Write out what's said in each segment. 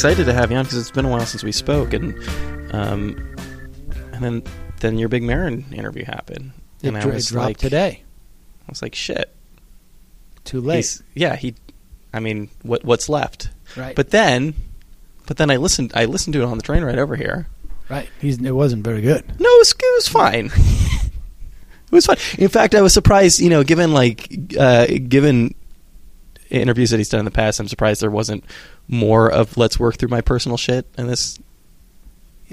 excited to have you on because it's been a while since we spoke, and um, and then then your big Maron interview happened, It, and I dro- was dropped like, today. I was like, shit. Too late. He's, yeah, he. I mean, what what's left? right. But then, but then I listened. I listened to it on the train right over here. right. He's, it wasn't very good. No, it was, it was fine. it was fine. In fact, I was surprised. You know, given like uh, given interviews that he's done in the past, I'm surprised there wasn't more of let's work through my personal shit and this.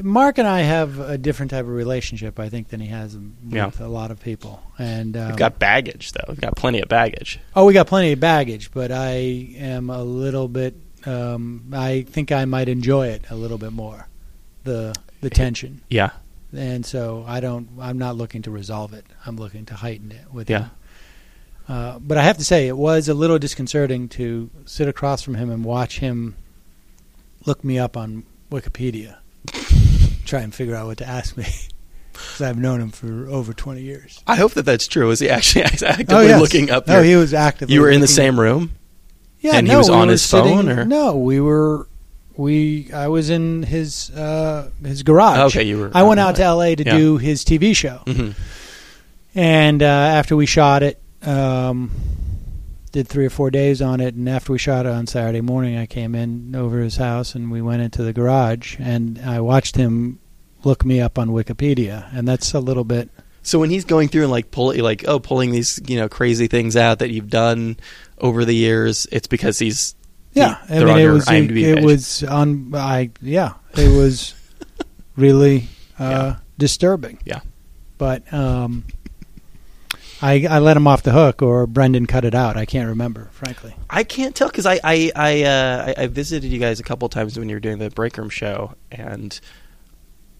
Marc and I have a different type of relationship, I think, than he has with Yeah. a lot of people. And um, We've got baggage though. We've got plenty of baggage. oh, we got plenty of baggage, but I am a little bit. Um, I think I might enjoy it a little bit more, the the tension, Yeah, and so I don't. I'm not looking to resolve it. I'm looking to heighten it with Yeah. him. Uh, but I have to say, it was a little disconcerting to sit across from him and watch him look me up on Wikipedia, try and figure out what to ask me. Because I've known him for over 20 years. I hope that that's true. Was he actually actively oh, yes. looking up? No, your- he was actively. you were in the same room. Yeah, and he no, was we on his phone, sitting- or- no? We were. We I was in his uh, his garage. Okay, you were. I went out to L.A. to Yeah. do his TV show, hmm and uh, after we shot it, um, did three or four days on it, and after we shot it on Saturday morning, I came in over his house, and we went into the garage, and I watched him look me up on Wikipedia, and that's a little bit. So when he's going through and like pulling, like oh, pulling these you know crazy things out that you've done over the years, it's because he's Yeah, He- I mean it was IMDb it was on I yeah it was really uh, disturbing. Yeah. but um, I I let him off the hook, or Brendan cut it out. I can't remember, frankly. I can't tell because I I I, uh, I I visited you guys a couple times when you were doing the break room show, and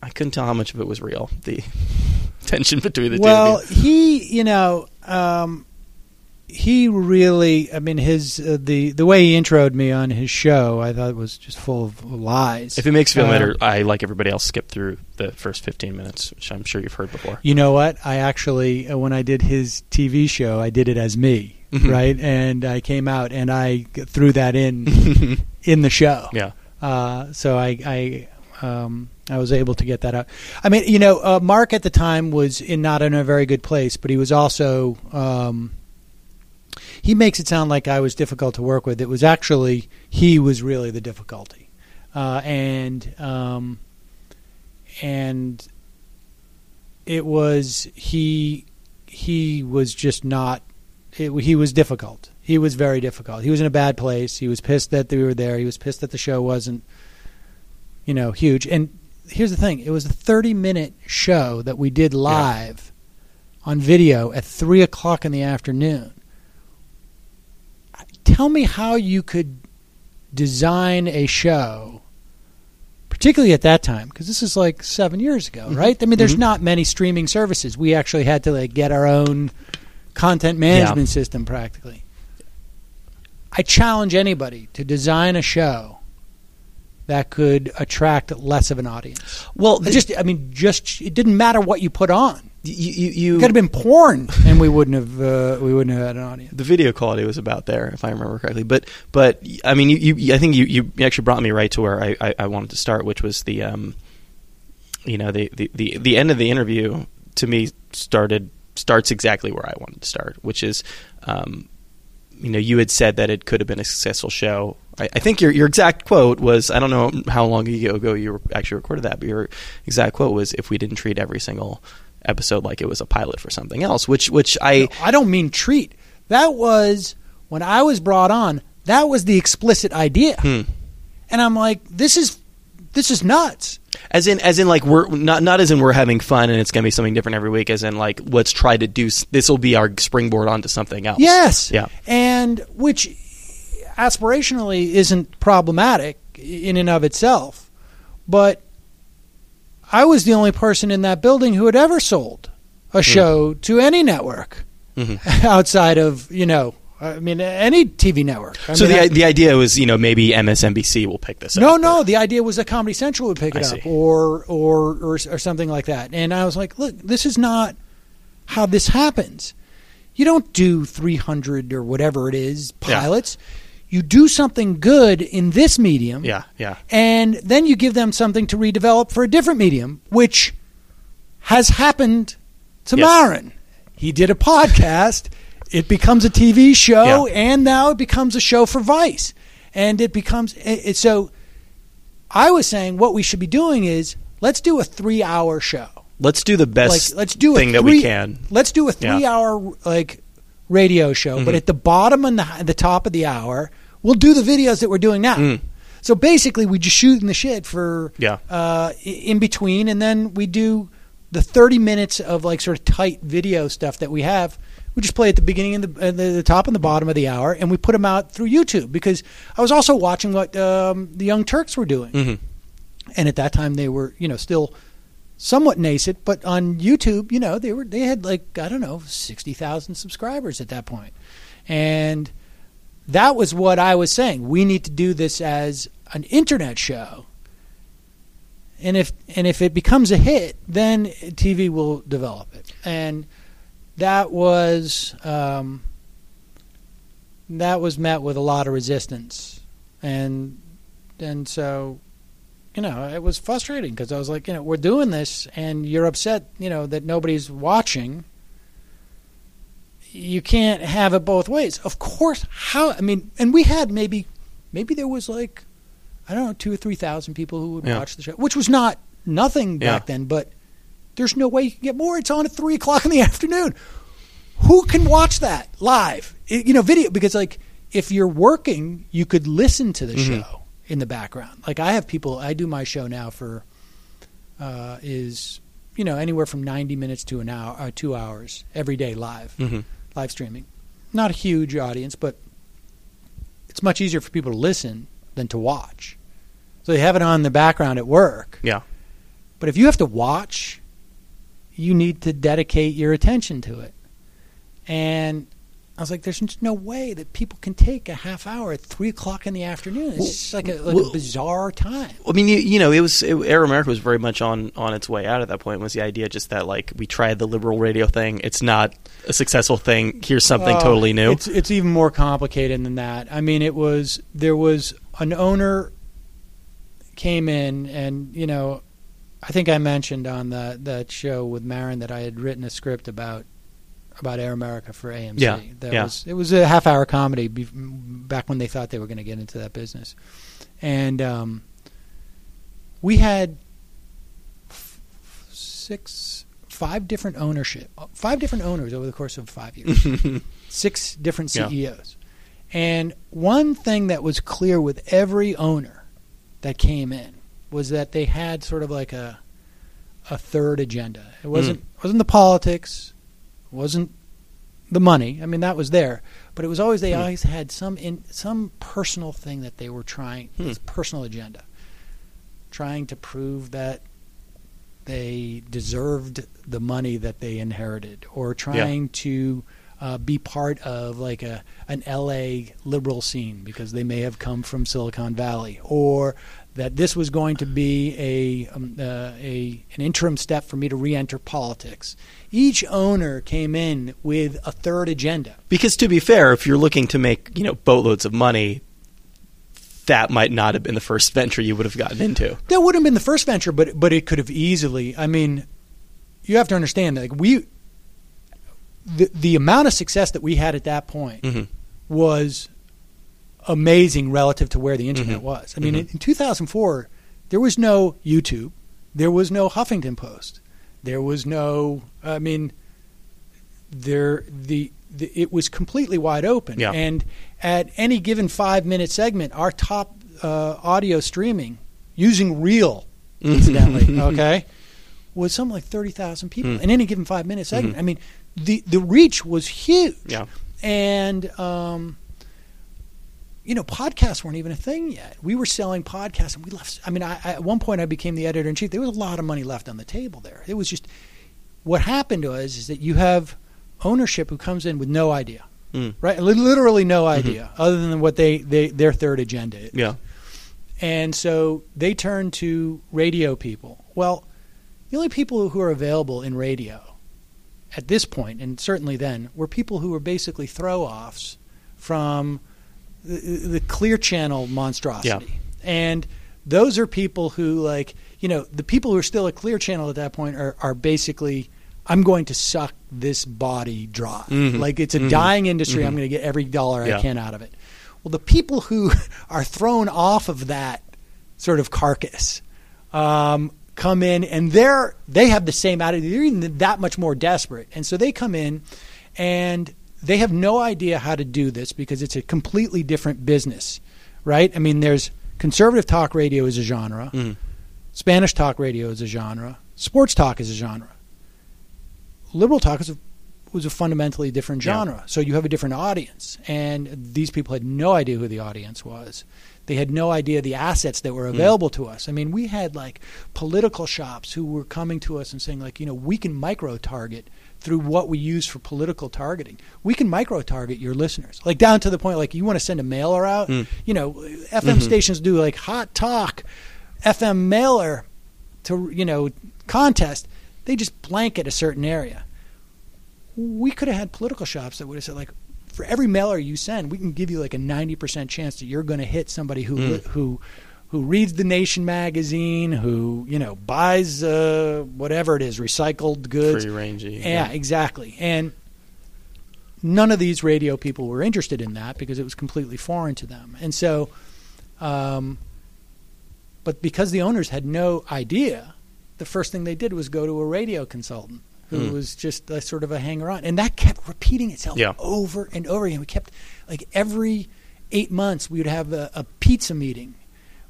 I couldn't tell how much of it was real. The tension between the well, two. you. he you know um, he really I mean his uh, the the way he introed me on his show I thought was just full of lies. If it makes you feel uh, better, I like everybody else skip through the first fifteen minutes, which I'm sure you've heard before. You know what? I actually, uh, when I did his TV show, I did it as me, Mhm. right? And I came out and I threw that in in the show. yeah, Uh, so I, I, um, I was able to get that out. I mean, you know, uh, Marc at the time was in not in a very good place, but he was also. Um, he makes it sound like I was difficult to work with. It was actually he was really the difficulty, uh, and um, and it was he he was just not it, he was difficult. He was very difficult. He was in a bad place. He was pissed that we were there. He was pissed that the show wasn't you know huge. And here's the thing. It was a 30 minute show that we did live on video at 3 o'clock in the afternoon tell me how you could design a show particularly at that time because this is like seven years ago Mhm. right i mean there's Mhm. not many streaming services we actually had to like get our own content management system practically i challenge anybody to design a show that could attract less of an audience. Well, It just i mean just it didn't matter what you put on. You you, you it could have been porn and we wouldn't have uh, we wouldn't have had an audience. The video quality was about there, if I remember correctly. But but I mean, you, you I think you, you actually brought me right to where I, I, I wanted to start, which was the um, you know, the, the, the, the end of the interview to me started starts exactly where I wanted to start, which is um, you know, you had said that it could have been a successful show. I, I think your your exact quote was I don't know how long ago you actually recorded that, but your exact quote was if we didn't treat every single episode like it was a pilot for something else, which which I I don't mean treat. That was when I was brought on. That was the explicit idea, hmm. and I'm like, this is this is nuts. As in, as in, like we're not not as in we're having fun and it's going to be something different every week. As in, like let's try to do this will be our springboard onto something else. Yes, Yeah. and which aspirationally isn't problematic in and of itself, but I was the only person in that building who had ever sold a show to any network Mhm. outside of you know. I mean, any TV network. I So mean, the I- the idea was, you know, maybe MSNBC will pick this No, up. no. No, the idea was that Comedy Central would pick I it see. up, or, or or or something like that. And I was like, look, this is not how this happens. You don't do 300 or whatever it is Yeah. pilots. you do something good in this medium, Yeah, yeah. and then you give them something to redevelop for a different medium, which has happened to Yes. Maron. He did a podcast, it becomes a TV show, Yeah. and now it becomes a show for Vice. And it becomes it, it- so. I was saying what we should be doing is let's do a three-hour show. Let's do the best like let's do a thing that three, we can. Let's do a three-hour like radio show, but Mhm. at the bottom and the, the top of the hour, we'll do the videos that we're doing now. Mm. So basically, we just shoot in the shit for Yeah. uh, in between, and then we do the thirty minutes of like sort of tight video stuff that we have. We just play at the beginning and the, and the, the top and the bottom of the hour, and we put them out through YouTube because I was also watching what um, the Young Turks were doing, hmm and at that time they were you know still somewhat nascent, but on YouTube, you know they were they had like I don't know sixty thousand subscribers at that point, and that was what I was saying. We need to do this as an internet show. And if and if it becomes a hit, then TV will develop it. And that was um, that was met with a lot of resistance, and and so you know it was frustrating because I was like, you know, we're doing this, and you're upset, you know, that nobody's watching you can't have it both ways. Of course, how I mean, and we had maybe maybe there was like I don't know two or three thousand people who would Yeah. watch the show, which was not nothing back Yeah. then. But there's no way you can get more. It's on at three o'clock in the afternoon. Who can watch that live? It- you know, video because like if you're working, you could listen to the Mhm. show in the background. Like I have people. I do my show now for uh, is you know anywhere from ninety minutes to an hour, uh, two hours every day live hmm live streaming. Not a huge audience, but it's much easier for people to listen than to watch. So they have it on in the background at work. Yeah. But if you have to watch, you need to dedicate your attention to it. And I was like, there's no way that people can take a half hour at three o'clock in the afternoon. It's Well, just like a, like well- a bizarre time. I mean, you, you know, it was it, Air America was very much on on its way out at that point. Was the idea just that like we tried the liberal radio thing? It's not a successful thing. Here's something Oh, totally new. It's it's even more complicated than that. I mean, it was there was an owner came in, and you know, I think I mentioned on the that show with Maron that I had written a script about about Air America for AMC. Yeah, that yeah. was it was a half hour comedy be, back when they thought they were going to get into that business, and um, we had f- six. Five different ownership, five different owners over the course of five years six different Yeah. CEOs. And one thing that was clear with every owner that came in was that they had sort of like a a third agenda. It wasn't wasn't the politics, wasn't the money. I mean that was there, but it was always they Hmm. always had some in some personal thing that they were trying Hmm. this personal agenda. Trying to prove that they deserved the money that they inherited or trying to uh, be part of like a an LA liberal scene because they may have come from Silicon Valley, or that this was going to be a um, uh, a an interim step for me to re-enter politics. Each owner came in with a third agenda. because to be fair, if you're looking to make you know boatloads of money, that might not have been the first venture you would have gotten into. That would have been the first venture, but but it could have easily. I mean, you have to understand that like we, the the amount of success that we had at that point hmm was amazing relative to where the internet Mhm. was. I mean, Mhm. in, in 2004, there was no YouTube, there was no Huffington Post, there was no. I mean, there the, the it was completely wide open, Yeah. and at any given five minute segment, our top uh, audio streaming using real, incidentally, okay, was something like thirty thousand people Mm. in any given five minute segment. Mhm. I mean, the the reach was huge Yeah. and um, you know podcasts weren't even a thing yet we were selling podcasts and we left i mean I, I, at one point i became the editor in chief there was a lot of money left on the table there it was just what happened was is that you have ownership who comes in with no idea Mm. right Li- literally no idea other than what they, they their third agenda is Yeah. and so they turn to radio people. Well, the only people who are available in radio at this point, and certainly then, were people who were basically throw offs from the, the clear channel monstrosity, and those are people who like you know the people who are still at clear channel at that point are are basically. I'm going to suck this body dry. Mhm. Like it's a Mhm. dying industry. Mhm. I'm going to get every dollar Yeah. I can out of it. Well, the people who are thrown off of that sort of carcass um, come in, and they're they have the same attitude. They're even that much more desperate, and so they come in, and they have no idea how to do this because it's a completely different business, right? I mean, there's conservative talk radio is a genre, Mhm. Spanish talk radio is a genre, sports talk is a genre, liberal talk is a was a fundamentally different Yeah. genre. So you have a different audience, and these people had no idea who the audience was. They had no idea the assets that were available to us. I mean, we had like political shops who were coming to us and saying, like, you know, we can micro target through what we use for political targeting. We can micro target your listeners, like down to the point, like you want to send a mailer out. Mm. You know, FM Mhm. stations do like hot talk, FM mailer to you know contest. They just blanket a certain area we could have had political shops that would have said like for every mailer you send we can give you like a 90% chance that you're going to hit somebody who Mm. who who reads the nation magazine who you know buys uh, whatever it is recycled goods Free rangey. yeah exactly and none of these radio people were interested in that because it was completely foreign to them and so um, but because the owners had no idea the first thing they did was go to a radio consultant who Hmm. was just a sort of a hanger on and that kept repeating itself Yeah. over and over again we kept like every eight months we would have a, a pizza meeting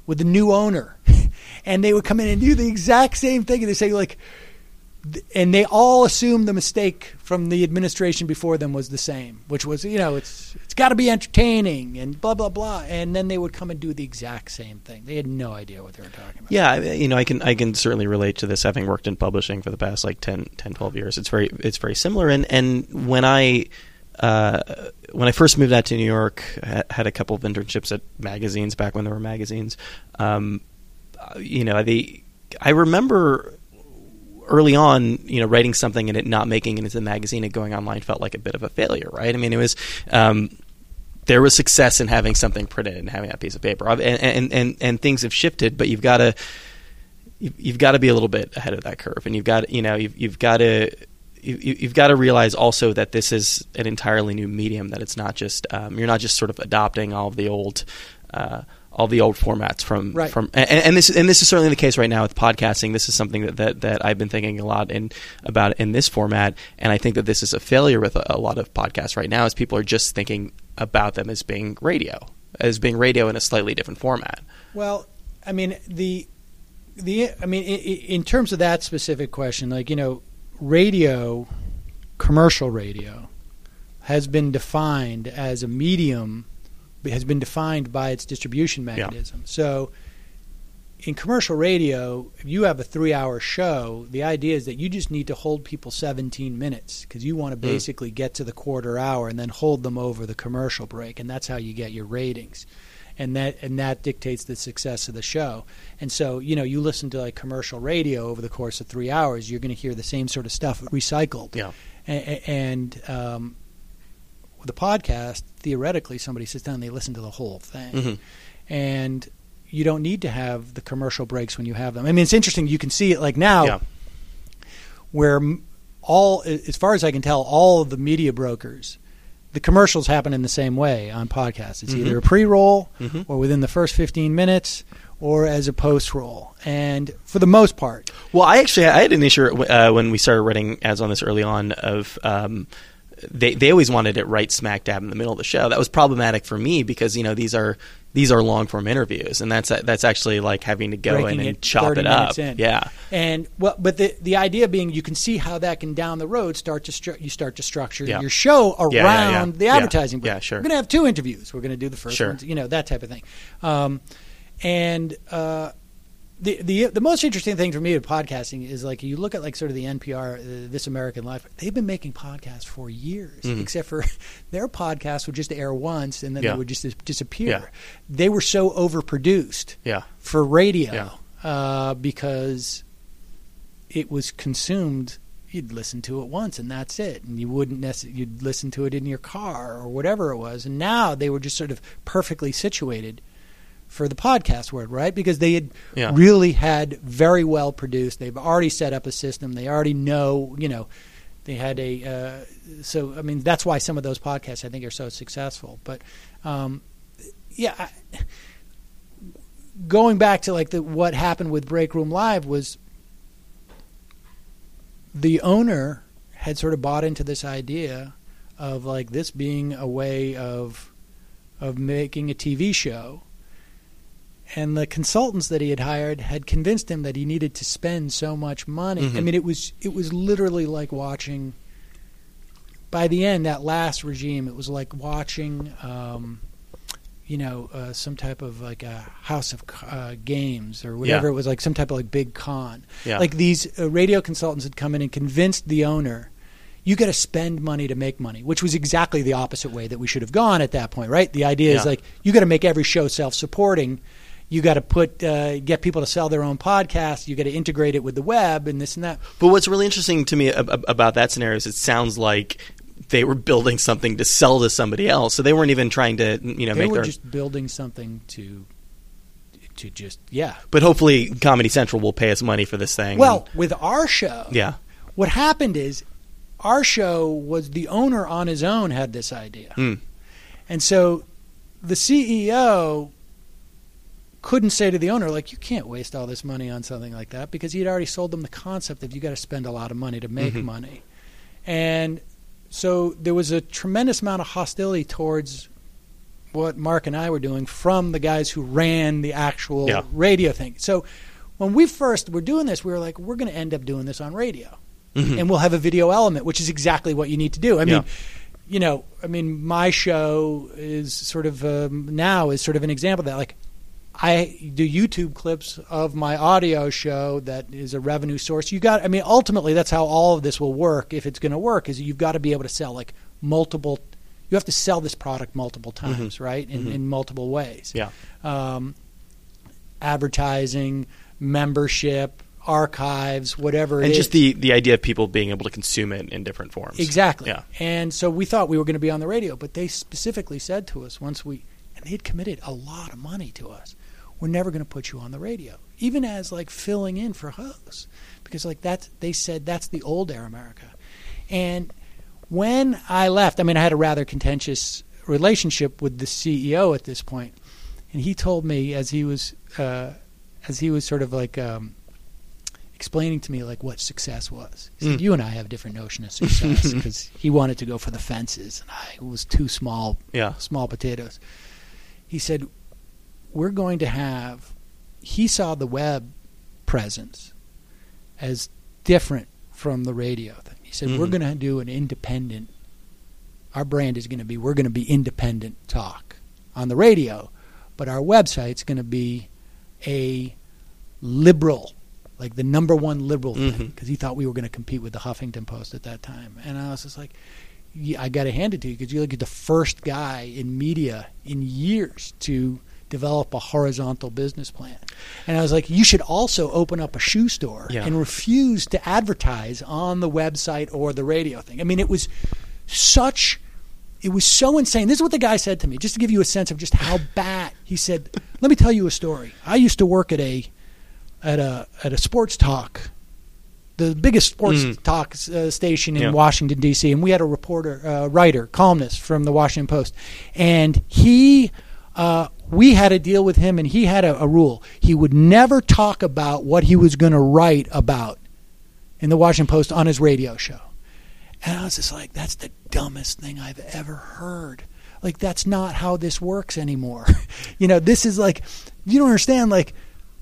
with the new owner. And they would come in and do the exact same thing and they say like and they all assumed the mistake from the administration before them was the same which was you know it's it's got to be entertaining and blah blah blah. And then they would come and do the exact same thing. They had no idea what they were talking about. Yeah, you know, I can I can certainly relate to this having worked in publishing for the past like 10, 10 12 years. It's very it's very similar. And and when I uh, when I first moved out to New York, I had a couple of internships at magazines back when there were magazines. Um, uh, you know, I remember early on, you know, writing something and it not making it into the magazine and going online felt like a bit of a failure, right? I mean, it was um, there was success in having something printed and having that piece of paper, and and and, and things have shifted, but you've got to you've got to be a little bit ahead of that curve, and you've got you know you've you've got to you, you've got to realize also that this is an entirely new medium. That it's not just um, you're not just sort of adopting all of the old uh, all the old formats from Right. from and, and this and this is certainly the case right now with podcasting. This is something that, that, that I've been thinking a lot in about in this format, and I think that this is a failure with a, a lot of podcasts right now. Is people are just thinking about them as being radio, as being radio in a slightly different format. Well, I mean the the I mean in, in terms of that specific question, like you know, radio, commercial radio, has been defined as a medium, has been defined by its distribution mechanism. So. In commercial radio, if you have a three-hour show, the idea is that you just need to hold people 17 minutes because you want to Mm. basically get to the quarter hour and then hold them over the commercial break, and that's how you get your ratings and that and that dictates the success of the show. And so, you know, you listen to like commercial radio over the course of three hours, you're going to hear the same sort of stuff recycled. Yeah. A- And um, with a podcast, theoretically, somebody sits down and they listen to the whole thing, hmm and you don't need to have the commercial breaks when you have them. I mean, it's interesting. You can see it like now, Yeah. where all, as far as I can tell, all of the media brokers. The commercials happen in the same way on podcasts. It's Mhm. either a pre-roll Mhm. or within the first 15 minutes or as a post roll. And for the most part, Well, I actually I had an issue uh, when we started writing ads on this early on of um, they they always wanted it right smack dab in the middle of the show. That was problematic for me because you know these are these are long form interviews, and that's that's actually like having to go Breaking in and it chop it up. in. Yeah, and well, but the the idea being you can see how that can down the road start to stru- you start to structure Yeah. your show around Yeah, yeah, yeah. the Yeah. advertising. break. Yeah, sure. We're going to have two interviews. We're going to do the first Sure. one, you know, that type of thing. Um, and uh, the the the most interesting thing for me with podcasting is like you look at like sort of the NPR, uh, This American Life. They've been making podcasts for years, Mhm. except for their podcasts would just air once and then Yeah. they would just dis- disappear. Yeah. They were so overproduced yeah, for radio uh, because it was consumed you'd listen to it once and that's it, and you wouldn't necessarily you'd listen to it in your car or whatever it was. And now they were just sort of perfectly situated for the podcast world, right? Because they had Yeah. really had very well produced. They've already set up a system. They already know, you know, they had a. Uh, so I mean, that's why some of those podcasts I think are so successful. But um, yeah, I, going back to like the what happened with Break Room Live was the owner had sort of bought into this idea of like this being a way of of making a TV show and the consultants that he had hired had convinced him that he needed to spend so much money. I Mhm. mean, it was it was literally like watching. By the end, that last regime, it was like watching, um, you know, uh, some type of like a House of uh, Games or whatever Yeah. it was, like some type of like big con. Yeah. Like these uh, radio consultants had come in and convinced the owner, you got to spend money to make money, which was exactly the opposite way that we should have gone at that point, right? The idea is like you got to make every show self-supporting. You got to put uh, get people to sell their own podcasts. You got to integrate it with the web and this and that. But what's really interesting to me ab- ab- about that scenario is it sounds like they were building something to sell to somebody else, so they weren't even trying to you know they make were their. just building something to to just yeah. but hopefully, Comedy Central will pay us money for this thing. Well, with our show, yeah, what happened is our show was the owner on his own had this idea. Hmm. And so the CEO couldn't say to the owner, like, you can't waste all this money on something like that because he'd already sold them the concept of you got to spend a lot of money to make Mhm. money. And so there was a tremendous amount of hostility towards what Marc and I were doing from the guys who ran the actual Yeah. radio thing. So when we first were doing this, we were like, we're going to end up doing this on radio Mhm. and we'll have a video element, which is exactly what you need to do. I mean, you know, I mean, my show is sort of um, now is sort of an example of that. Like, I do YouTube clips of my audio show that is a revenue source. You got, I mean, ultimately, that's how all of this will work. If it's going to work, is you've got to be able to sell like multiple. You have to sell this product multiple times, right? In, Mhm. in multiple ways yeah, um, advertising, membership, archives, whatever. it and is. just the the idea of people being able to consume it in different forms. Exactly. Yeah. And so we thought we were going to be on the radio, but they specifically said to us once we, and they had committed a lot of money to us. We're never going to put you on the radio, even as like filling in for hosts, because like that's they said that's the old Air America. And when I left, I mean, I had a rather contentious relationship with the CEO at this point, and he told me as he was uh, as he was sort of like. Um, explaining to me like what success was. He said, Mm. "You and I have a different notion of success because he wanted to go for the fences, and I was too small, Yeah. small potatoes." He said, "We're going to have." He saw the web presence as different from the radio thing. He said, "We're Mhm. going to do an independent. Our brand is going to be we're going to be independent talk on the radio, but our website's going to be a liberal." Like the number one liberal thing, Mhm. because he thought we were going to compete with the Huffington Post at that time, and I was just like, yeah, I got to hand it to you because you're like the first guy in media in years to develop a horizontal business plan. And I was like, you should also open up a shoe store Yeah. and refuse to advertise on the website or the radio thing. I mean, it was such. It was so insane. This is what the guy said to me, just to give you a sense of just how bad. He said, "Let me tell you a story. I used to work at a at a at a sports talk, the biggest sports Mm. talk uh, station in Yeah. Washington D.C. And we had a reporter, uh, writer, columnist from the Washington Post, and he. Uh, we had a deal with him, and he had a, a rule. He would never talk about what he was going to write about in the Washington Post on his radio show. And I was just like, that's the dumbest thing I've ever heard. Like, that's not how this works anymore. you know, this is like, you don't understand, like,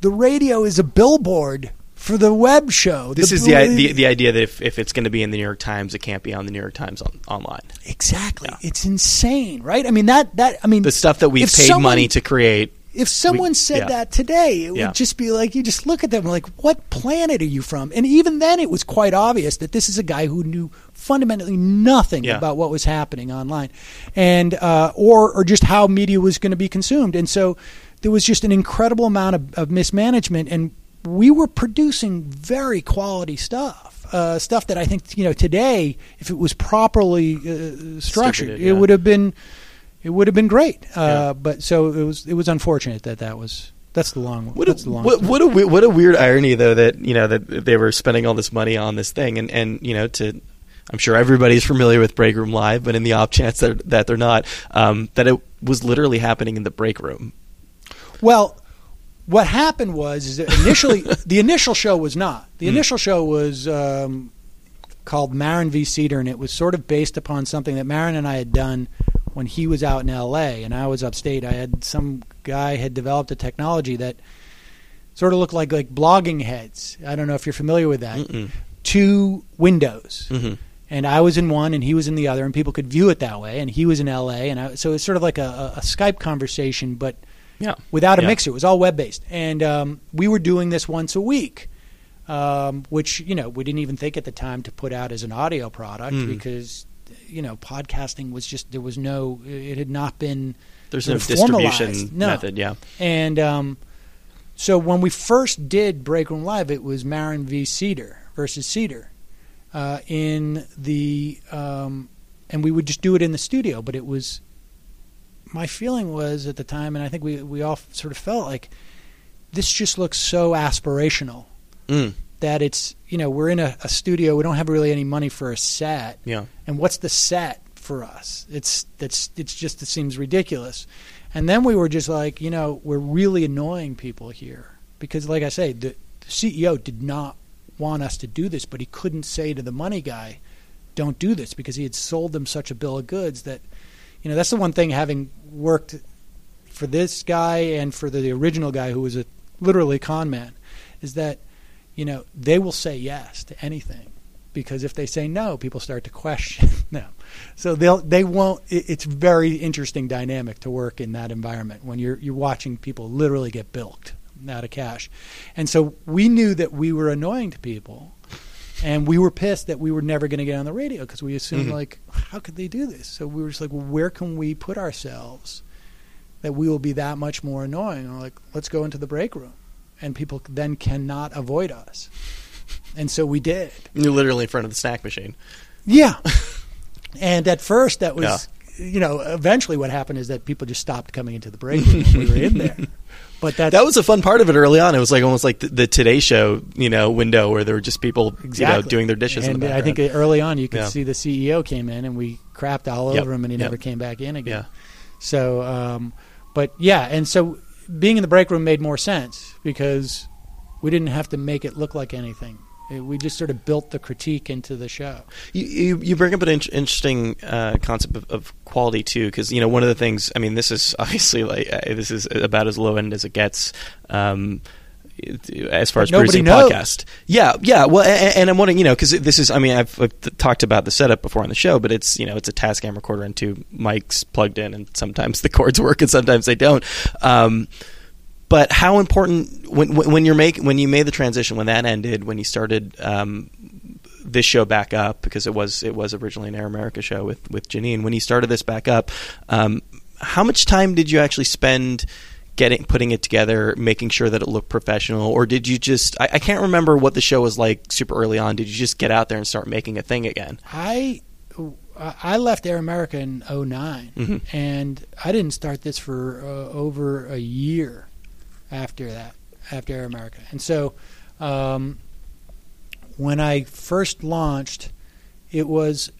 the radio is a billboard for the web show. This is the, the the idea that if, if it's going to be in the New York Times, it can't be on the New York Times on, online. Exactly. Yeah. It's insane, right? I mean, that, that, I mean, The stuff that we've paid someone- money to create. if someone We- said yeah. that today, it Yeah. would just be like you just look at them like, what planet are you from? And even then, it was quite obvious that this is a guy who knew fundamentally nothing Yeah. about what was happening online, and uh, or or just how media was going to be consumed. And so there was just an incredible amount of, of mismanagement, and we were producing very quality stuff. uh, stuff that I think you know today, if it was properly uh, structured, it yeah. would have been it would have been great. Uh, Yeah. But so it was it was unfortunate that that was that's the long What that's a, the long what, what a what a weird irony though that you know that they were spending all this money on this thing and and you know to I'm sure everybody's familiar with Break Room Live, but in the off chance that that they're not, um, that it was literally happening in the break room. Well, what happened was is that initially the initial show was not. The Hmm. initial show was um, called Maron v. Seder, and it was sort of based upon something that Maron and I had done when he was out in L.A. and I was upstate. I had some guy had developed a technology that sort of looked like like blogging heads. I don't know if you're familiar with that. Mm-mm. Two windows. hmm And I was in one, and he was in the other, and people could view it that way. And he was in L.A., and I, so it's sort of like a, a Skype conversation, but Yeah. without a Yeah. mixer. It was all web based, and um, we were doing this once a week, um, which you know we didn't even think at the time to put out as an audio product Mm. because you know podcasting was just there was no it had not been There's no distribution No. method. Yeah. and um, so when we first did Break Room Live, it was Maron v. Seder versus Seder uh, in the, um, and we would just do it in the studio. But it was, my feeling was at the time, and I think we we all sort of felt like this just looks so aspirational Mm. that it's you know we're in a, a studio, we don't have really any money for a set, Yeah. and what's the set for us? It's that's it's just it seems ridiculous. And then we were just like, you know, we're really annoying people here because, like I say, the, the CEO did not want us to do this, but he couldn't say to the money guy, "Don't do this," because he had sold them such a bill of goods that, you know, that's the one thing having worked for this guy and for the original guy who was a literally con man, is that, you know, they will say yes to anything because if they say no, people start to question them. So they'll they won't. It, it's very interesting dynamic to work in that environment when you're you're watching people literally get bilked out of cash, and so we knew that we were annoying to people, and we were pissed that we were never going to get on the radio because we assumed Mhm. like how could they do this? So we were just like, well, where can we put ourselves that we will be that much more annoying? And like, let's go into the break room, and people then cannot avoid us, and so we did. You're literally in front of the snack machine. Yeah. and at first, that was, you know, eventually what happened is that people just stopped coming into the break room when we were in there. But that's, That was a fun part of it early on. It was like almost like the, the Today Show, you know, window where there were just people, you know, doing their dishes. And I think early on, you could Yeah. see the CEO came in and we crapped all Yep. over him and he Yep. never came back in again. yeah, So, um, but yeah, and so being in the break room made more sense because we didn't have to make it look like anything. It- we just sort of built the critique into the show. You, you you bring up an in- interesting uh, concept of, of quality too, because you know one of the things. I mean, this is obviously like uh, this is about as low end as it gets. Um, as far as producing knows. podcast, yeah, yeah. Well, and, and I'm wondering, you know, because this is, I mean, I've, I've talked about the setup before on the show, but it's, you know, it's a Tascam recorder and two mics plugged in, and sometimes the cords work and sometimes they don't. Um, but how important when when you're make when you made the transition when that ended when you started um, this show back up because it was it was originally an Air America show with with Janeane when you started this back up um, how much time did you actually spend getting putting it together making sure that it looked professional? Or did you just I, I can't remember what the show was like super early on. Did you just get out there and start making a thing again? I I left Air America in 9 Mhm. and I didn't start this for uh, over a year after that, after Air America. And so um, when I first launched, it was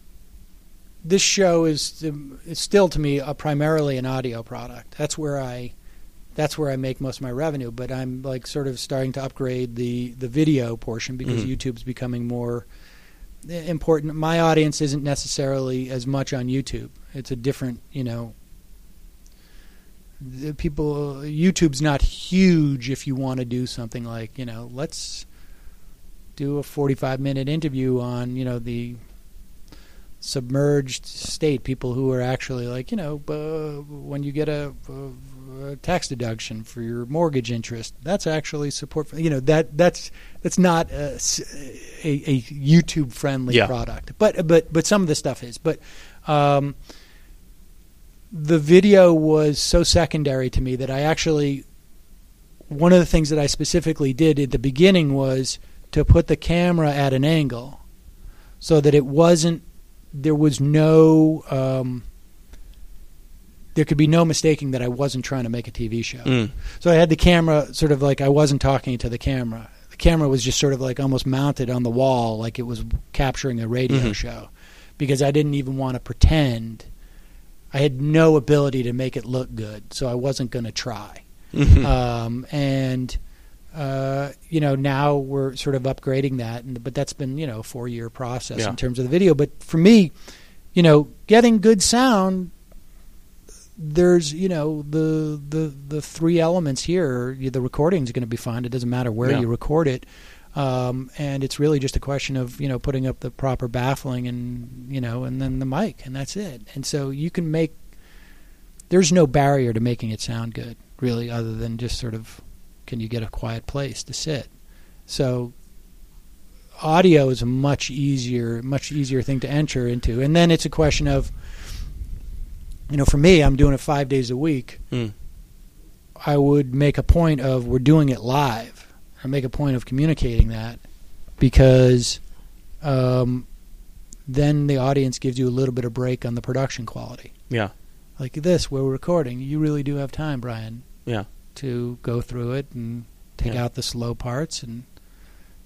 this show is still to me a primarily an audio product. That's where I that's where I make most of my revenue. But I'm like sort of starting to upgrade the the video portion because Mhm. YouTube's becoming more important. My audience isn't necessarily as much on YouTube. It's a different, you know. The people YouTube's not huge if you want to do something like you know let's do a 45 minute interview on you know the submerged state people who are actually like you know uh, when you get a, a, a tax deduction for your mortgage interest that's actually support for, you know that that's that's not a YouTube friendly Yeah. product but but but some of the stuff is but um, the video was so secondary to me that I actually one of the things that I specifically did at the beginning was to put the camera at an angle so that it wasn't there was no um, there could be no mistaking that I wasn't trying to make a TV show. Mm. So I had the camera sort of like I wasn't talking to the camera. The camera was just sort of like almost mounted on the wall, like it was capturing a radio Mhm. show, because I didn't even want to pretend. I had no ability to make it look good, so I wasn't going to try. Mhm. Um, and uh, you know now we're sort of upgrading that, and, but that's been you know a four year process Yeah. in terms of the video. But for me, you know, getting good sound there's you know the the the three elements here The recording is going to be fine it doesn't matter where Yeah. you record it um, and it's really just a question of you know putting up the proper baffling and you know and then the mic and that's it. And so you can make there's no barrier to making it sound good really other than just sort of can you get a quiet place to sit? So audio is a much easier much easier thing to enter into. And then it's a question of you know for me i'm doing it five days a week. Mm. i would make a point of we're doing it live i make a point of communicating that because um, then the audience gives you a little bit of break on the production quality Yeah. like this where we're recording you really do have time brian Yeah. to go through it and take Yeah. out the slow parts and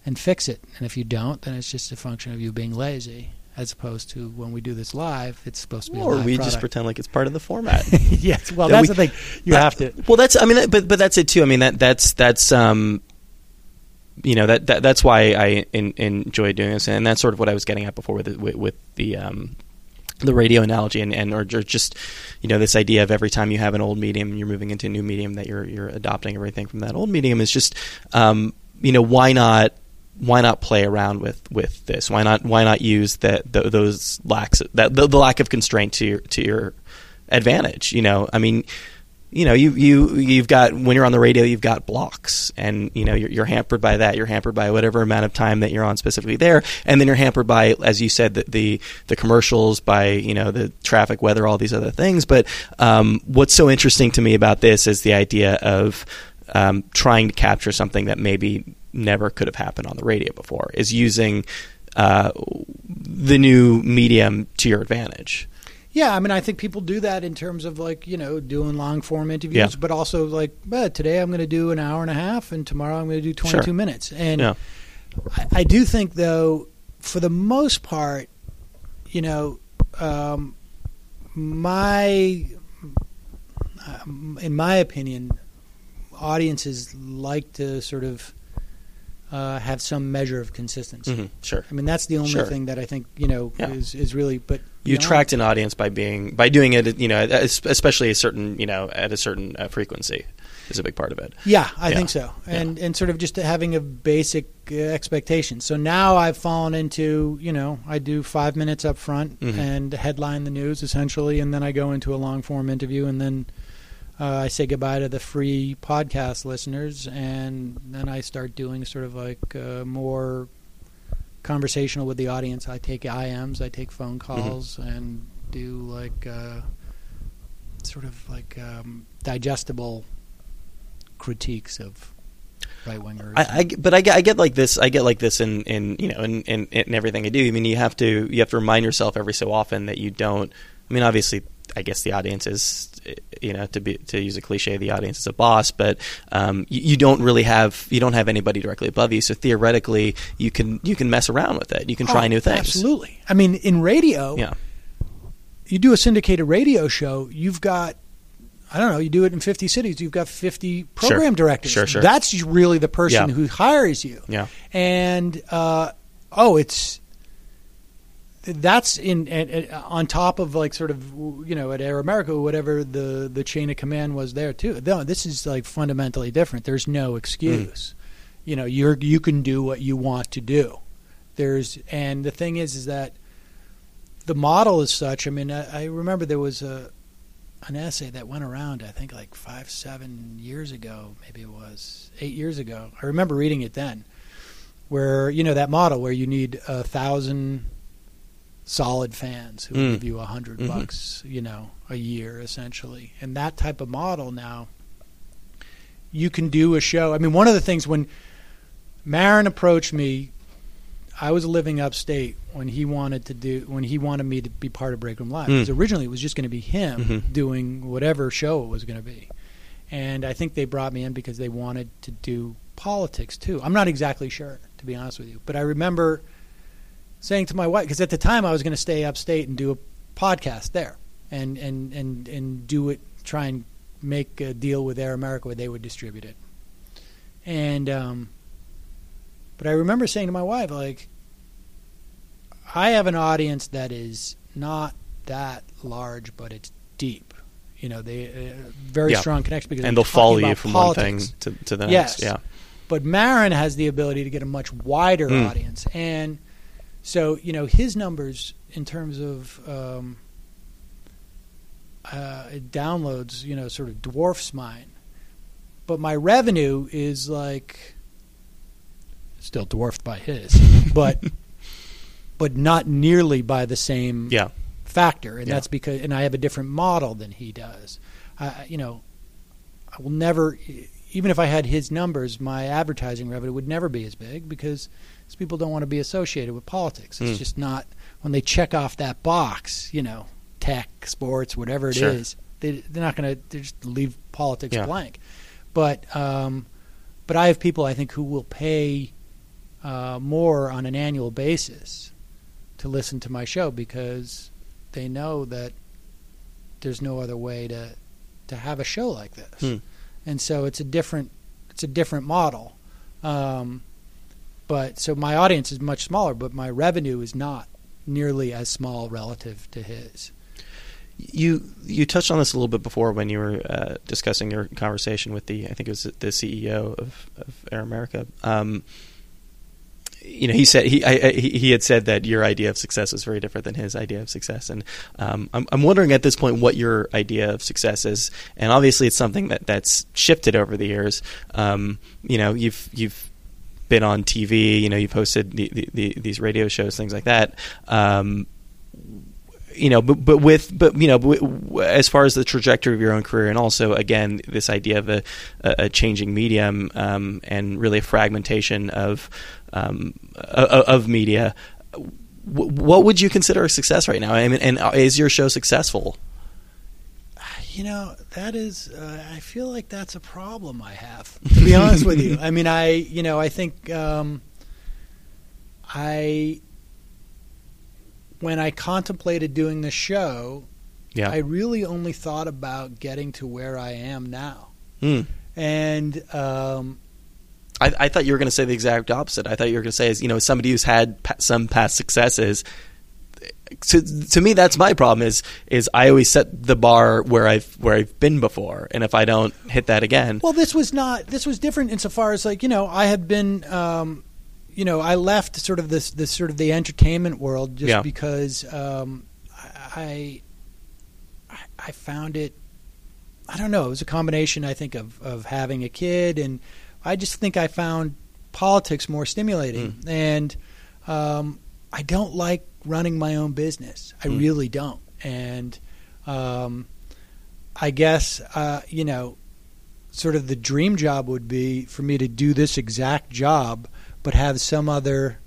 and fix it and if you don't then it's just a function of you being lazy as opposed to when we do this live it's supposed to be a Or we just pretend like it's part of the format. yes well that that's we- the thing you Uh, have to Well, that's I mean, but but that's it too. I mean that that's that's um, you know that, that that's why I in, enjoy doing this, and that's sort of what I was getting at before with the, with, with the um, the radio analogy, and and or ju- just you know this idea of every time you have an old medium, and you're moving into a new medium that you're you're adopting everything from that old medium is just um, you know why not why not play around with, with this? Why not why not use that th those lacks that the, the lack of constraint to your to your advantage? You know, I mean, you know, you you you've got when you're on the radio, you've got blocks, and you know you're, you're hampered by that. You're hampered by whatever amount of time that you're on specifically there, and then you're hampered by, as you said, the the, the commercials, by you know the traffic, weather, all these other things. But um, what's so interesting to me about this is the idea of um, trying to capture something that maybe never could have happened on the radio before. Is using uh, the new medium to your advantage. Yeah, I mean, I think people do that in terms of like you know doing long form interviews, Yeah. but also like eh, today I'm going to do an hour and a half, and tomorrow I'm going to do 22 Sure. minutes. And Yeah. I, I do think though, for the most part, you know, um, my um, in my opinion, audiences like to sort of uh, have some measure of consistency. hmm Sure. I mean, that's the only Sure. thing that I think you know Yeah. is is really. But you beyond- attract an audience by being by doing it you know especially a certain you know at a certain uh, frequency is a big part of it Yeah, I Yeah. think so, and and sort of just having a basic uh, expectation. So now I've fallen into you know I do five minutes up front Mhm. and headline the news essentially, and then I go into a long form interview, and then uh, I say goodbye to the free podcast listeners, and then I start doing sort of like uh, more conversational with the audience. I take IMs, I take phone Mm-hmm. calls, and do like uh, sort of like um, digestible critiques of right wingers. I, I but I get, I get like this I get like this in, in you know in, in, in everything I do I mean you have to you have to remind yourself every so often that you don't I mean obviously I guess the audience is you know to be to use a cliche the audience is a boss but um, you, you don't really have you don't have anybody directly above you so theoretically you can you can mess around with it you can try Oh, new things Absolutely. I mean, in radio, yeah you do a syndicated radio show, you've got I don't know, you do it in 50 cities, you've got 50 program directors. Sure, sure. That's really the person Yeah. who hires you. yeah And uh, oh, it's that's in and, and uh, on top of like sort of you know at Air America whatever the the chain of command was there too. No, this is like fundamentally different. There's no excuse. Mm. You know, you're you can do what you want to do. There's and the thing is is that the model is such. I mean, I, I remember there was a an essay that went around. I think like five seven years ago, maybe it was eight years ago. I remember reading it then, where you know that model where you need a thousand solid fans who Mm. give you a 100 Mhm. bucks, you know, a year essentially. And that type of model now, you can do a show. I mean, one of the things when Maron approached me. I was living upstate when he wanted to do when he wanted me to be part of Break Room Live. Mm. Because originally it was just going to be him Mhm. doing whatever show it was going to be, and I think they brought me in because they wanted to do politics too. I'm not exactly sure, to be honest with you, but I remember saying to my wife because at the time I was going to stay upstate and do a podcast there, and and and and do it, try and make a deal with Air America where they would distribute it, and um, but I remember saying to my wife like, I have an audience that is not that large, but it's deep. You know, they uh, very Yeah. strong connection because and they'll follow you from politics. one thing to, to the Yes. next. Yeah. But Maron has the ability to get a much wider Mm. audience, and so you know his numbers in terms of um, uh, downloads, you know, sort of dwarfs mine. But my revenue is like still dwarfed by his, but but not nearly by the same Yeah. factor, and Yeah. that's because and I have a different model than he does. I, you know, I will never, even if I had his numbers, my advertising revenue would never be as big because these people don't want to be associated with politics. It's Mm. just not when they check off that box, you know, tech, sports, whatever it is. Sure. They, they're not going to just leave politics Yeah. blank. But um, but I have people I think who will pay uh, more on an annual basis to listen to my show because they know that there's no other way to to have a show like this, Hmm. and so it's a different it's a different model. Um, but so my audience is much smaller, but my revenue is not nearly as small relative to his. You you touched on this a little bit before when you were uh, discussing your conversation with the I think it was the CEO of, of Air America. Um, you know, he said he I, I, he had said that your idea of success was very different than his idea of success, and um, I'm I'm wondering at this point what your idea of success is, and obviously it's something that that's shifted over the years. Um, you know, you've you've been on TV, you know, you've hosted the, the, the, these radio shows, things like that. Um, you know, but but with but you know, but as far as the trajectory of your own career, and also again this idea of a, a changing medium um, and really a fragmentation of um, of, media, what would you consider a success right now? I mean, and is your show successful? You know, that is, uh, I feel like that's a problem I have, to be honest with you. I mean, I, you know, I think um, I, when I contemplated doing the show, Yeah. I really only thought about getting to where I am now. Hmm. And, um, I, I thought you were going to say the exact opposite. I thought you were going to say, as you know, somebody who's had pa- some past successes. To, to me, that's my problem. Is is I always set the bar where I've where I've been before, and if I don't hit that again, Well, this was not. This was different insofar as like you know I had been, um, you know, I left sort of this this sort of the entertainment world just Yeah. because um, I I I found it. I don't know. It was a combination, I think, of of having a kid, and I just think I found politics more stimulating, Mm. and um, I don't like running my own business. I Mm. really don't, and um, I guess uh, you know sort of the dream job would be for me to do this exact job, but have some other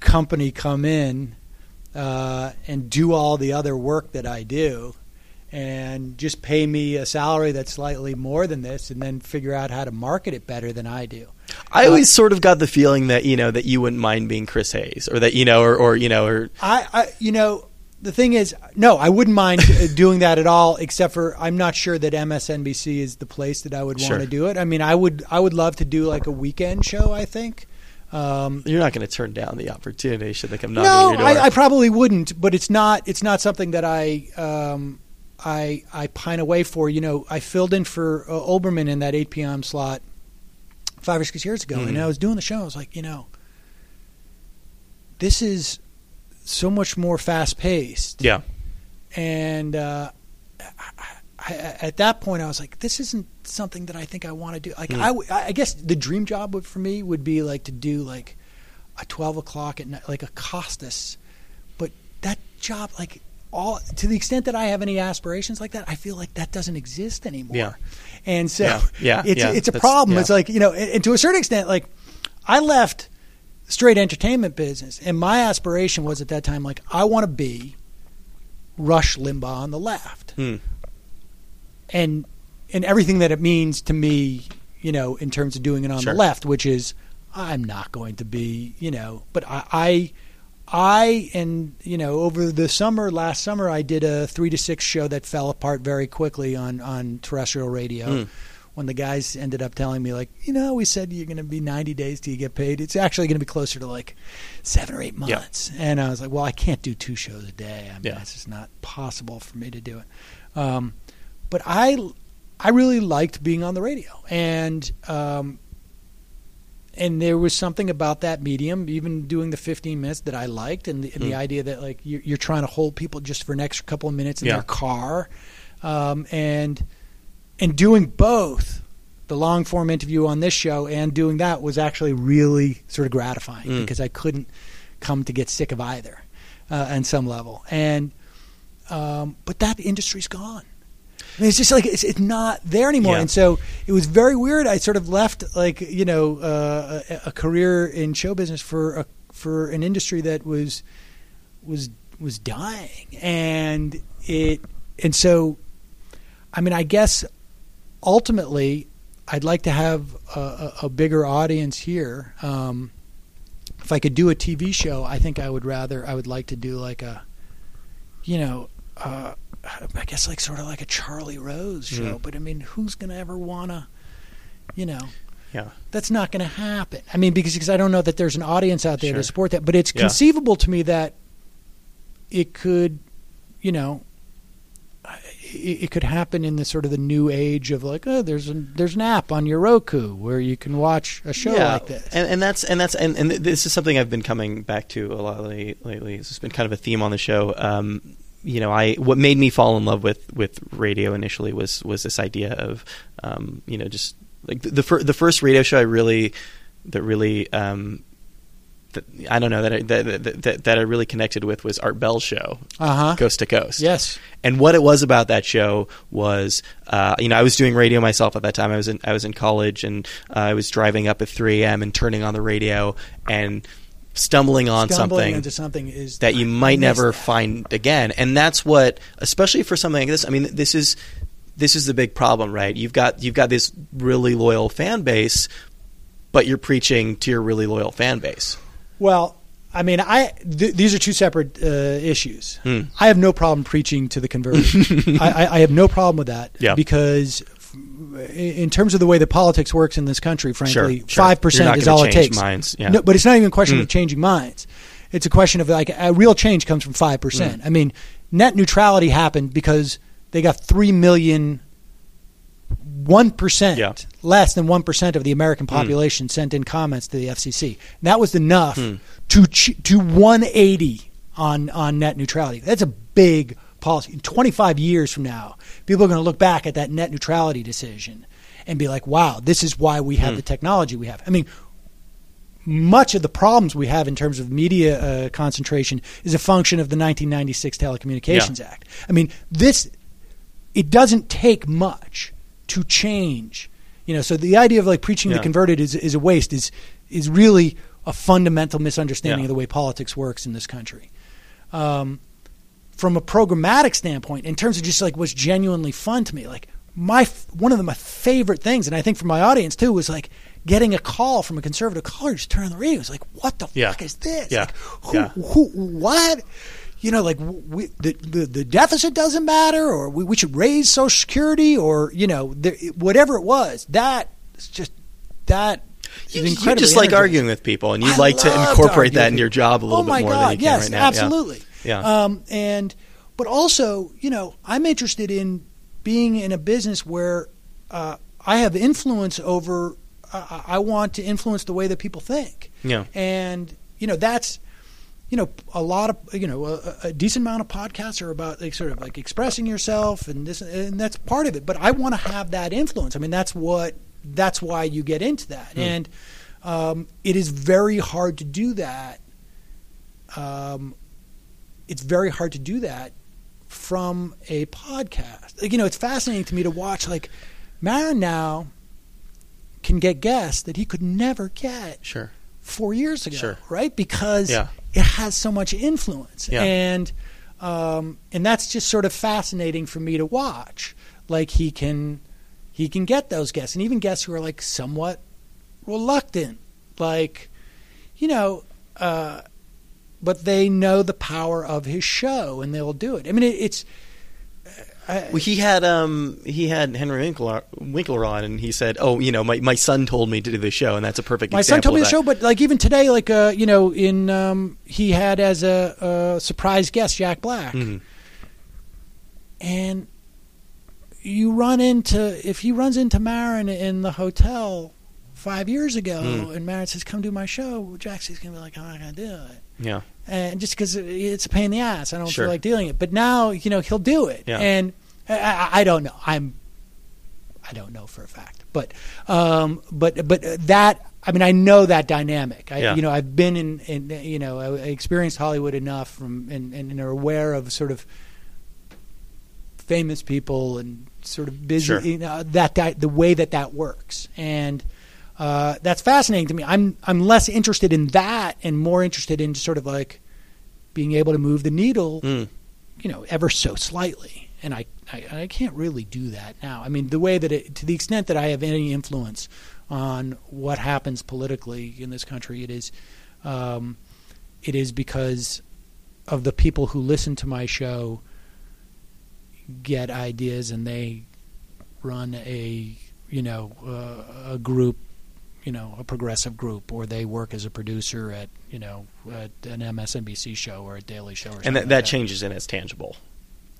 company come in uh, and do all the other work that I do, and just pay me a salary that's slightly more than this, and then figure out how to market it better than I do. I always sort of got the feeling that you know that you wouldn't mind being Chris Hayes, or that you know, or, or you know, or I, I you know. The thing is, no, I wouldn't mind uh, doing that at all. Except for, I'm not sure that MSNBC is the place that I would Sure. want to do it. I mean, I would, I would love to do like a weekend show. I think, um, you're not going to turn down the opportunity should they come knocking no, your door. I, I probably wouldn't. But it's not. It's not something that I um, I I pine away for. You know, I filled in for uh, Olbermann in that 8 p.m. slot five or six years ago, Mhm. and I was doing the show. I was like, you know, this is so much more fast paced. yeah, And uh, I, I, at that point, I was like, this isn't something that I think I want to do. Like, Hmm. I w I guess the dream job would, for me would be like to do like a 12 o'clock at night, like a Costas. But that job, like, all to the extent that I have any aspirations like that, I feel like that doesn't exist anymore. Yeah. And so Yeah, yeah, it's yeah, it's a that's- problem. It's like you know, and, and to a certain extent, like I left straight entertainment business, and my aspiration was at that time like I want to be Rush Limbaugh on the left, Hmm. and and everything that it means to me, you know, in terms of doing it on Sure. the left, which is I'm not going to be, you know, but I. I I and you know over the summer last summer I did a three to six show that fell apart very quickly on on terrestrial radio. Mm. when the guys ended up telling me like you know we said you're going to be 90 days till you get paid. It's actually going to be closer to like seven or eight months. And I was like well I can't do two shows a day. I mean Yeah. it's just not possible for me to do it. Um, but I I really liked being on the radio. And um, and there was something about that medium, even doing the 15 minutes that I liked, and the, and the Hmm. idea that like you're, you're trying to hold people just for an extra couple of minutes in Yeah. their car, um, and and doing both, the long form interview on this show and doing that was actually really sort of gratifying Mm. because I couldn't come to get sick of either, uh, on some level, and um, but that industry's gone. It's just like it's, it's not there anymore, Yeah. and so it was very weird. I sort of left like you know uh, a, a career in show business for a, for an industry that was was was dying, and it and so I mean, I guess ultimately I'd like to have a, a, a bigger audience here. Um, if I could do a TV show, I think I would rather I would like to do like a you know. Uh, I guess like sort of like a Charlie Rose show, Mhm. but I mean, who's going to ever want to, you know, Yeah. that's not going to happen. I mean, because, because I don't know that there's an audience out there Sure. to support that, but it's Yeah. conceivable to me that it could, you know, it, it could happen in the sort of the new age of like, oh, there's an there's an app on your Roku where you can watch a show yeah. like this. And, and that's and that's and, and this is something I've been coming back to a lot lately. lately. This has been kind of a theme on the show. Um, you know, I what made me fall in love with with radio initially was was this idea of, um, you know, just like the the, fir- the first radio show I really that really um, that, I don't know that I, that, that that I really connected with was Art Bell's show, Uh huh. Coast to Coast. Yes. And what it was about that show was, uh, you know, I was doing radio myself at that time. I was in I was in college, and uh, I was driving up at 3 a.m. and turning on the radio and stumbling on Stumbling something into something is that you might never that. find again. And that's what, especially for something like this. I mean, this is this is the big problem, right? You've got you've got this really loyal fan base, but you're preaching to your really loyal fan base. Well, I mean, I th- these are two separate uh, issues. Hmm. I have no problem preaching to the converted. I, I, I have no problem with that Yeah. because, in terms of the way that politics works in this country, frankly, Sure, sure. five percent not is all it takes. minds, yeah. No, but it's not even a question Hmm. of changing minds. It's a question of like a real change comes from five percent. I mean, net neutrality happened because they got three million. One percent Yeah. less than one percent of the American population sent in comments to the FCC. That was enough Hmm. to ch- to 180 on on net neutrality. That's a big policy. In 25 years from now, people are going to look back at that net neutrality decision and be like, "Wow, this is why we have Hmm. the technology we have." I mean, much of the problems we have in terms of media uh, concentration is a function of the 1996 Telecommunications Act. I mean, this it doesn't take much to change. You know, so the idea of like preaching Yeah. the converted is is a waste is is really a fundamental misunderstanding Yeah. of the way politics works in this country. Um, from a programmatic standpoint, in terms of just like what's genuinely fun to me, like my one of the, my favorite things, and I think for my audience too, was like getting a call from a conservative caller, just turn on the radio. It's like, what the Yeah. fuck is this? Yeah. Like, who, Yeah. who, what? You know, like we, the, the the deficit doesn't matter, or we, we should raise Social Security, or you know, there, whatever it was. That just that. is You, you just like arguing with people, and you I like to incorporate that in your job a little oh bit more God, than you can yes, right now. Absolutely. Yeah. Um, and but also, you know, I'm interested in being in a business where uh, I have influence over. Uh, I want to influence the way that people think, Yeah. and you know that's. You know, a lot of you know a, a decent amount of podcasts are about like sort of like expressing yourself, and this and that's part of it. But I want to have that influence. I mean, that's what that's why you get into that, Hmm. and um, it is very hard to do that um, it's very hard to do that from a podcast. Like, you know, it's fascinating to me to watch. Like, Maron now can get guests that he could never get Sure. four years ago, Sure. right? Because Yeah. it has so much influence, Yeah. and um, and that's just sort of fascinating for me to watch. Like he can he can get those guests, and even guests who are like somewhat reluctant, like you know. Uh, but they know the power of his show, and they'll do it. I mean, it, it's. I, Well, he had um he had Henry Winkler, Winkler on, and he said, "Oh, you know, my, my son told me to do the show, and that's a perfect My son told me the show, but like even today, like uh, you know, in um, he had as a, a surprise guest Jack Black, Mhm. and you run into if he runs into Maron in the hotel five years ago, Mm. and Maron says, "Come do my show," Jack's gonna be like, "I'm not gonna do it," Yeah, and just because it's a pain in the ass, I don't Sure. feel like doing it. But now, you know, he'll do it, Yeah. and I, I, I don't know. I'm I don't know for a fact, but um, but but that I mean I know that dynamic. I Yeah. you know I've been in, in you know I, experienced Hollywood enough from and, and, and are aware of sort of famous people and sort of busy Sure. you know, that di- the way that that works and. Uh, that's fascinating to me. I'm I'm less interested in that and more interested in sort of like being able to move the needle Mm. you know, ever so slightly. And I, I, I can't really do that now. I mean, the way that it, to the extent that I have any influence on what happens politically in this country, it is, um, it is because of the people who listen to my show get ideas and they run a, you know, uh, a group, you know, a progressive group, or they work as a producer at, you know, at an MSNBC show or a Daily Show or something. and that, like that changes and it's tangible.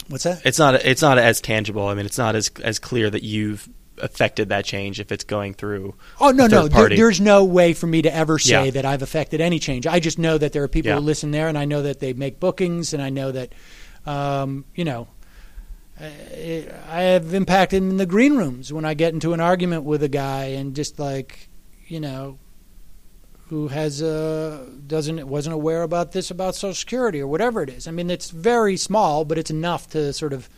What's that? It's not it's not as tangible. I mean, it's not as as clear that you've affected that change if it's going through. Oh no, no. There, there's no way for me to ever say Yeah. that I've affected any change. I just know that there are people Yeah. who listen there, and I know that they make bookings, and I know that, um, you know, I I have impacted in the green rooms when I get into an argument with a guy, and just like, you know, who has uh, doesn't wasn't aware about this about Social Security or whatever it is. I mean, it's very small, but it's enough to sort of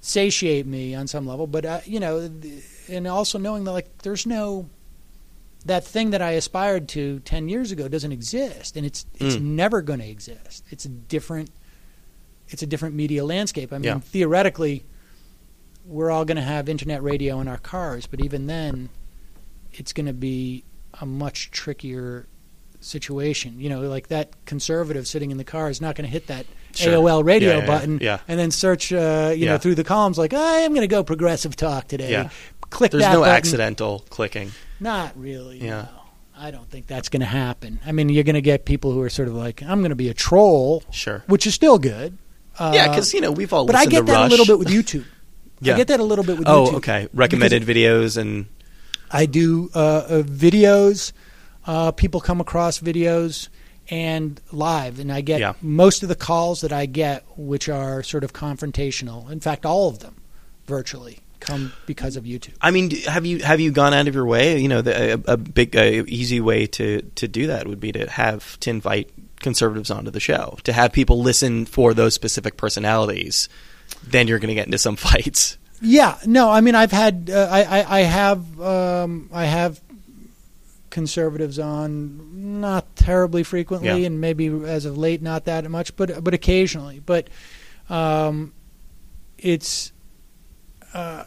satiate me on some level. But uh, you know, and also knowing that like there's no that thing that I aspired to ten years ago doesn't exist, and it's it's Mm. never going to exist. It's a different it's a different media landscape. I mean, Yeah. theoretically, we're all going to have internet radio in our cars, but even then, it's going to be a much trickier situation. You know, like that conservative sitting in the car is not going to hit that Sure. AOL radio Yeah, yeah, button yeah. and then search, uh, you know, through the columns like, I am going to go progressive talk today. Click There's no button. accidental clicking. Not really. Yeah. No. I don't think that's going to happen. I mean, you're going to get people who are sort of like, I'm going to be a troll, Sure. which is still good. Uh, yeah, because you know we've all. but I get that Rush. a little bit with YouTube. Yeah. I get that a little bit with Oh, YouTube. okay. Recommended videos and I do uh, uh, videos. Uh, people come across videos and live, and I get Yeah. most of the calls that I get, which are sort of confrontational. In fact, all of them, virtually, come because of YouTube. I mean, have you have you gone out of your way? You know, the, a, a big, uh, easy way to to do that would be to have to invite conservatives onto the show, to have people listen for those specific personalities. Then you're going to get into some fights. Yeah, no, I mean, I've had, uh, I, I, I have, um, I have conservatives on, not terribly frequently, Yeah. and maybe as of late, not that much, but but occasionally. But um, it's uh,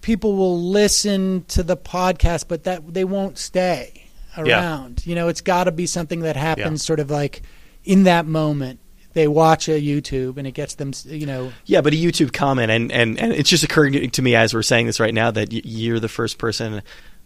people will listen to the podcast, but that they won't stay Yeah. around. You know, it's got to be something that happens sort of like in that moment. They watch a YouTube and it gets them, you know, Yeah, but a YouTube comment, and, and, and it's just occurring to me as we're saying this right now that you're the first person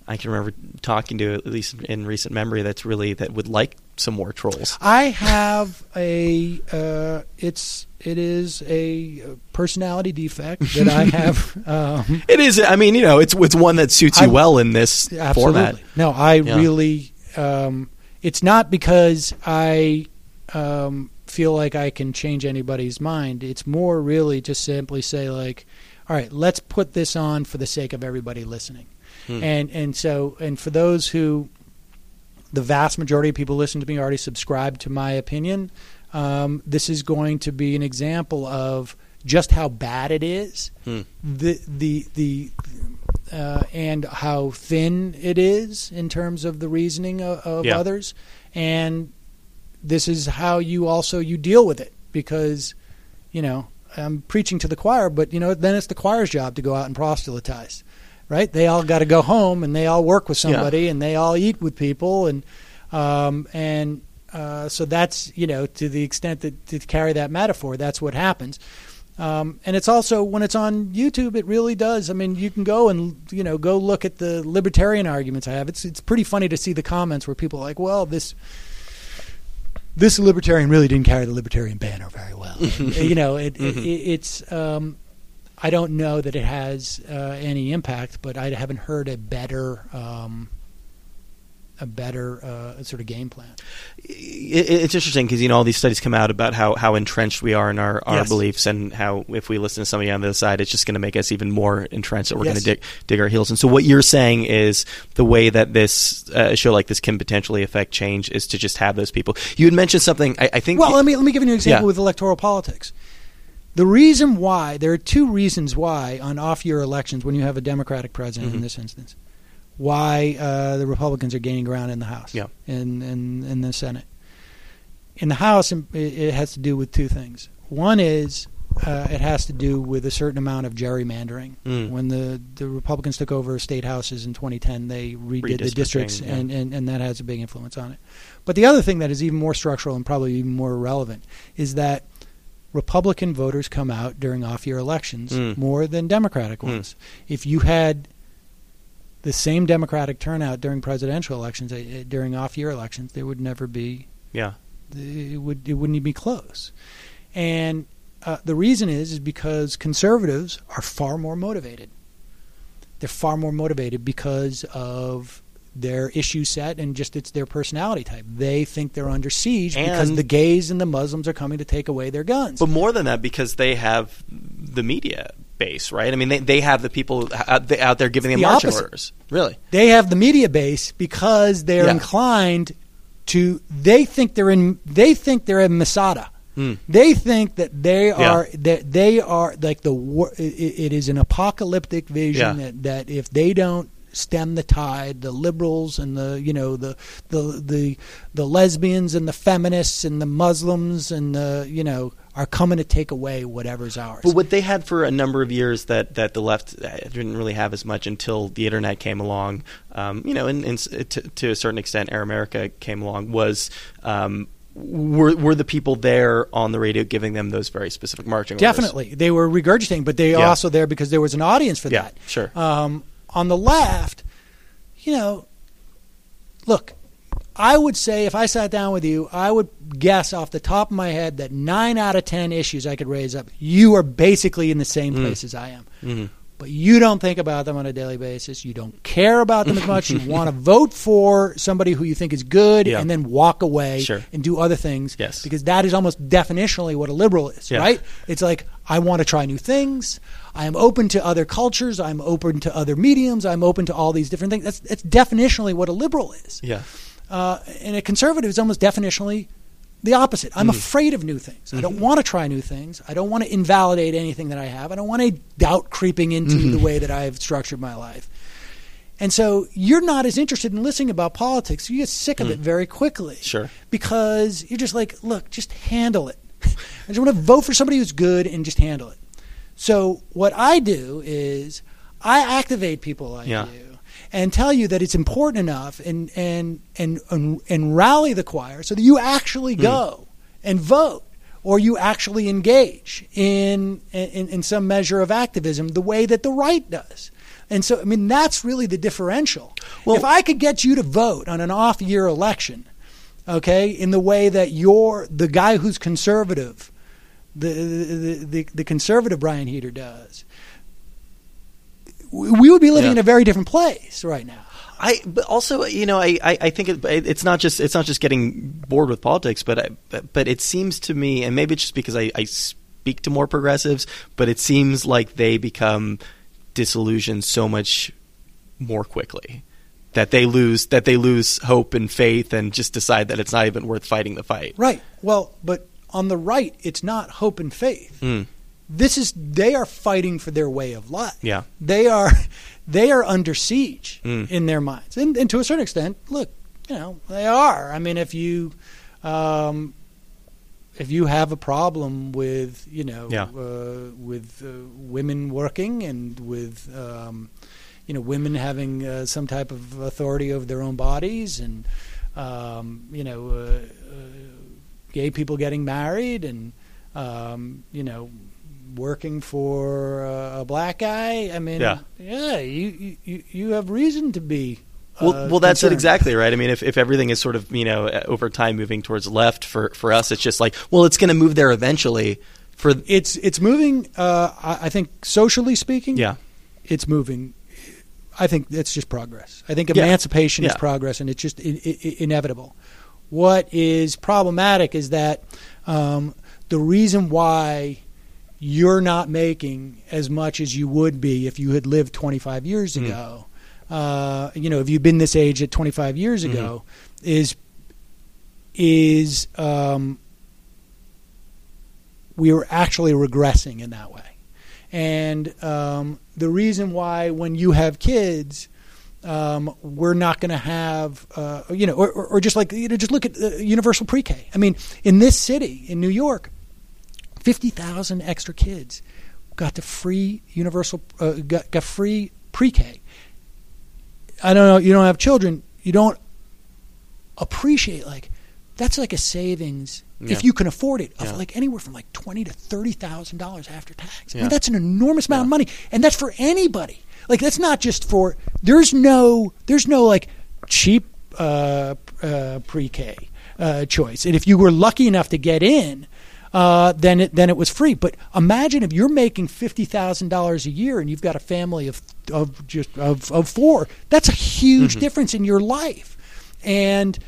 I can remember talking to, at least in recent memory, that's really that would like some more trolls. I have a uh, it's it is a personality defect that I have. Um, It is. I mean, you know, it's it's one that suits you I- well in this absolutely. format. No, I Yeah. really. Um, it's not because I um, feel like I can change anybody's mind. It's more really to simply say like, all right, let's put this on for the sake of everybody listening. Hmm. And and so and for those who the vast majority of people listen to me already subscribe to my opinion. Um, this is going to be an example of just how bad it is. Hmm. The the the uh, and how thin it is in terms of the reasoning of, of Yeah. others, and this is how you also you deal with it because you know I'm preaching to the choir, but you know then it's the choir's job to go out and proselytize, right? They all got to go home and they all work with Yeah. somebody and they all eat with people and um, and uh, so that's you know to the extent that to carry that metaphor, that's what happens. Um, and it's also when it's on YouTube, it really does. I mean, you can go and you know go look at the libertarian arguments I have. It's it's pretty funny to see the comments where people are like, well, this this libertarian really didn't carry the libertarian banner very well. And, you know, it, it, Mhm. it's um, I don't know that it has uh, any impact, but I haven't heard a better um, a better uh, sort of game plan. it's interesting because you know all these studies come out about how, how entrenched we are in our, our Yes. beliefs and how if we listen to somebody on the other side it's just going to make us even more entrenched that we're Yes. going to dig, dig our heels in so what you're saying is the way that this uh, a show like this can potentially affect change is to just have those people you had mentioned something I, I think Well, let me let me give you an example Yeah. with electoral politics. The reason why there are two reasons why on off-year elections, when you have a Democratic president in Mhm. this instance, why uh, the Republicans are gaining ground in the House Yeah. and in, in the Senate. In the House, it it has to do with two things. One is uh, it has to do with a certain amount of gerrymandering. Mm. When the, the Republicans took over state houses in 2010, they redid the districts, yeah. and, and, and that has a big influence on it. But the other thing that is even more structural and probably even more relevant is that Republican voters come out during off year elections Mm. more than Democratic Mm. ones. If you had the same Democratic turnout during presidential elections, uh, during off year elections, there would never be yeah it would it wouldn't even be close. And uh, the reason is is because conservatives are far more motivated. They're far more motivated because of their issue set and just it's their personality type. They think they're under siege because the gays and the Muslims are coming to take away their guns. but more than that because they have the media base right I mean they, they have the people out, out there giving them the marching opposite. orders really they have the media base because they're Yeah. inclined to they think they're in they think they're in Masada. Mm. They think that they Yeah. are that they are like the war. it, it is an apocalyptic vision Yeah. that, that if they don't stem the tide, the liberals and the you know the the the the lesbians and the feminists and the Muslims and the you know are coming to take away whatever's ours. But what they had for a number of years that, that the left uh, didn't really have as much until the internet came along, um, you know, and, and to, to a certain extent, Air America came along, was um, were, were the people there on the radio giving them those very specific marching orders? Definitely, they were regurgitating, but they Yeah. also there because there was an audience for Yeah, that. sure. Um, on the left, you know, look, I would say if I sat down with you, I would guess off the top of my head that nine out of ten issues I could raise up, you are basically in the same Mm. place as I am. Mhm. But you don't think about them on a daily basis. You don't care about them as much. You want to vote for somebody who you think is good Yeah. and then walk away Sure. and do other things. Yes. Because that is almost definitionally what a liberal is, Yeah. right? It's like, I want to try new things. I am open to other cultures. I'm open to other mediums. I'm open to all these different things. That's, that's definitionally what a liberal is. Yeah. Uh, and a conservative is almost definitionally the opposite. I'm hmm. afraid of new things. I don't hmm. want to try new things. I don't want to invalidate anything that I have. I don't want any doubt creeping into hmm. the way that I've structured my life. And so you're not as interested in listening about politics. You get sick of it very quickly. Sure. Because you're just like, look, just handle it. I just want to vote for somebody who's good and just handle it. So what I do is I activate people like Yeah. you and tell you that it's important enough and and and and, and rally the choir so that you actually hmm. go and vote or you actually engage in, in in some measure of activism the way that the right does. And so I mean that's really the differential. Well- if I could get you to vote on an off year election, okay, in the way that you're the guy who's conservative the the, the, the conservative Brian Heater does, we would be living Yeah. in a very different place right now. I but also you know I, I, I think it, it's not just it's not just getting bored with politics but I, but, but it seems to me and maybe it's just because I, I speak to more progressives but it seems like they become disillusioned so much more quickly that they lose that they lose hope and faith and just decide that it's not even worth fighting the fight. Right. Well, but on the right, it's not hope and faith. Mm. this is they are fighting for their way of life. Yeah. They are they are under siege Mm. in their minds, and, and to a certain extent, look, you know, they are. I mean, if you um, if you have a problem with you know Yeah. uh, with uh, women working and with um, you know women having uh, some type of authority over their own bodies and um, you know uh, uh, gay people getting married and um, you know working for uh, a black guy I mean Yeah. yeah you you, you have reason to be Well, uh, well, that's it exactly, right? I mean, if, if everything is sort of you know uh, over time moving towards left for for us, it's just like, well, it's going to move there eventually. For it's it's moving uh, I, think socially speaking yeah, it's moving. I think it's just progress. I think emancipation is Yeah. progress, progress, and it's just I- I- inevitable. What is problematic is that um, the reason why you're not making as much as you would be if you had lived 25 years Mm. ago, uh, you know, if you've been this age at 25 years Mm-hmm. ago, is is um, we are actually regressing in that way. And um, the reason why, when you have kids, um, we're not going to have, uh, you know, or, or, just like, you know, just look at uh, universal pre K. I mean, in this city, in New York, 50,000 extra kids got the free universal, uh, got, got free pre K. I don't know, you don't have children, you don't appreciate, like, that's like a savings Yeah. if you can afford it of Yeah. like anywhere from like twenty to thirty thousand dollars after tax. I mean, that's an enormous amount of money, and that's for anybody. Like that's not just for. There's no. There's no like cheap uh, uh, pre-K uh, choice, and if you were lucky enough to get in. Uh, then it then it was free. But imagine if you're making fifty thousand dollars a year and you've got a family of of just of, of four. That's a huge Mm-hmm. difference in your life, and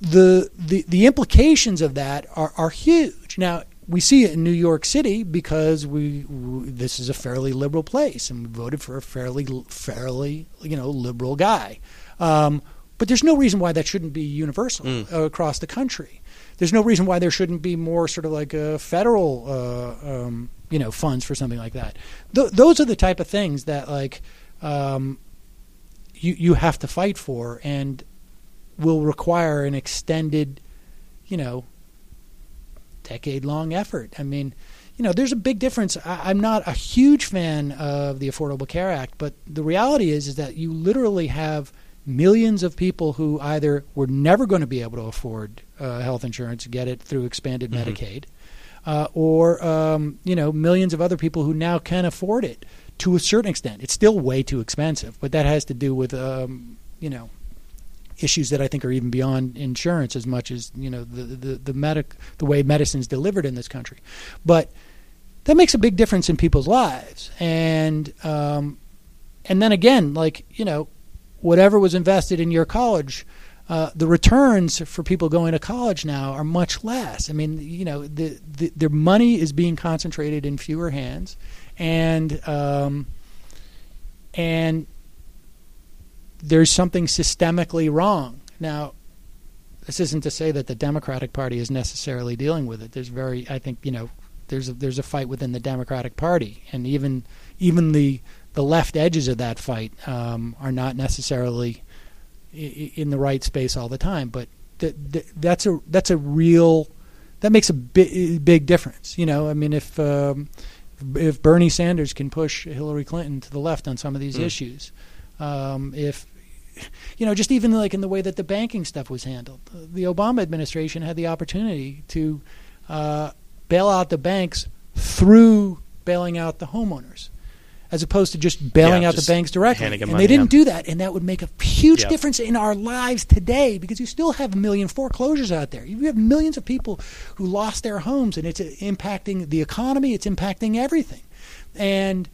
the the the implications of that are are huge. Now we see it in New York City because we, we this is a fairly liberal place and we voted for a fairly fairly you know liberal guy. Um, but there's no reason why that shouldn't be universal Mm. across the country. There's no reason why there shouldn't be more sort of like a federal uh, um, you know funds for something like that. Th- those are the type of things that like um, you you have to fight for and will require an extended, you know, decade long effort. I mean, you know, there's a big difference. I, I'm not a huge fan of the Affordable Care Act, but the reality is is that you literally have millions of people who either were never going to be able to afford uh, health insurance, get it through expanded Mhm. Medicaid, uh, or um, you know, millions of other people who now can afford it to a certain extent. It's still way too expensive, but that has to do with um, you know issues that I think are even beyond insurance as much as you know the the the medic the way medicine's delivered in this country, but that makes a big difference in people's lives and um, and then again like you know whatever was invested in your college. Uh, the returns for people going to college now are much less. I mean, you know, the, the their money is being concentrated in fewer hands, and um, and there's something systemically wrong. Now, this isn't to say that the Democratic Party is necessarily dealing with it. There's very, I think, you know, there's a, there's a fight within the Democratic Party, and even even the the left edges of that fight um, are not necessarily in the right space all the time. But th- th- that's a that's a real that makes a big big difference. You know, I mean, if um, if Bernie Sanders can push Hillary Clinton to the left on some of these Mm. issues, um, if you know, just even like in the way that the banking stuff was handled, the Obama administration had the opportunity to uh, bail out the banks through bailing out the homeowners, as opposed to just bailing Yeah, out the banks directly. And money, they didn't yeah. do that, and that would make a huge Yeah. difference in our lives today because you still have a million foreclosures out there. You have millions of people who lost their homes, and it's uh, impacting the economy. It's impacting everything, and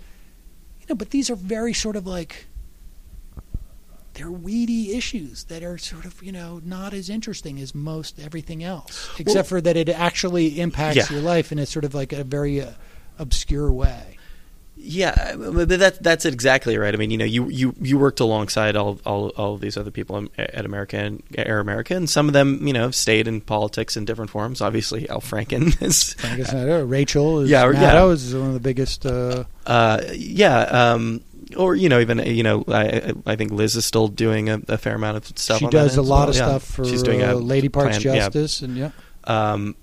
you know, but these are very sort of like they're weedy issues that are sort of you know not as interesting as most everything else, except for that it actually impacts Yeah. your life in a sort of like a very uh, obscure way. Yeah, but that that's exactly right. I mean, you know, you, you, you worked alongside all all all of these other people at America and Air America, and some of them, you know, have stayed in politics in different forms. Obviously, Al Franken is Frankenstein, Rachel is Yeah, yeah. Is one of the biggest. Uh, uh, yeah, um, or you know, even you know, I I think Lizz is still doing a, a fair amount of stuff. she does a lot well. of Yeah. stuff for She's doing uh, a Lady Parts plan- yeah. Justice, and yeah, Um,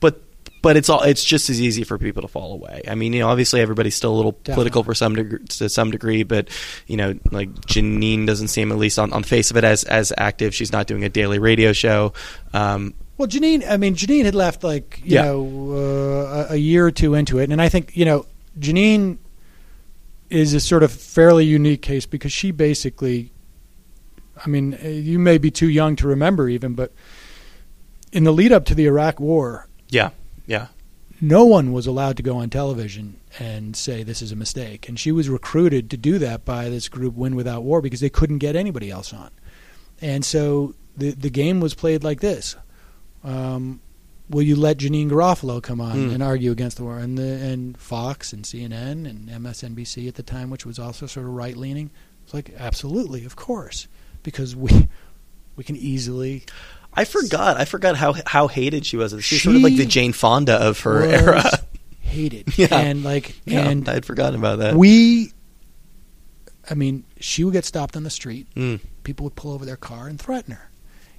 but but it's all it's just as easy for people to fall away. I mean, you know, obviously everybody's still a little political for some degree, to some degree, but you know, like Janeane doesn't seem at least on, on the face of it as as active. She's not doing a daily radio show. Um, Well, Janeane, I mean, Janeane had left like you Yeah. know uh, a year or two into it, and I think you know Janeane is a sort of fairly unique case because she basically, I mean, you may be too young to remember even, but in the lead up to the Iraq War, yeah, yeah, no one was allowed to go on television and say this is a mistake. And she was recruited to do that by this group, Win Without War, because they couldn't get anybody else on. And so the the game was played like this: um, Will you let Janeane Garofalo come on Hmm. and argue against the war? And the and Fox and CNN and MSNBC at the time, which was also sort of right leaning, was like absolutely, of course, because we we can easily I forgot. I forgot how how hated she was. She's sort of like the Jane Fonda of her era. hated. Yeah. And like Yeah, and I'd forgotten about that. we I mean, she would get stopped on the street. Mm. People would pull over their car and threaten her.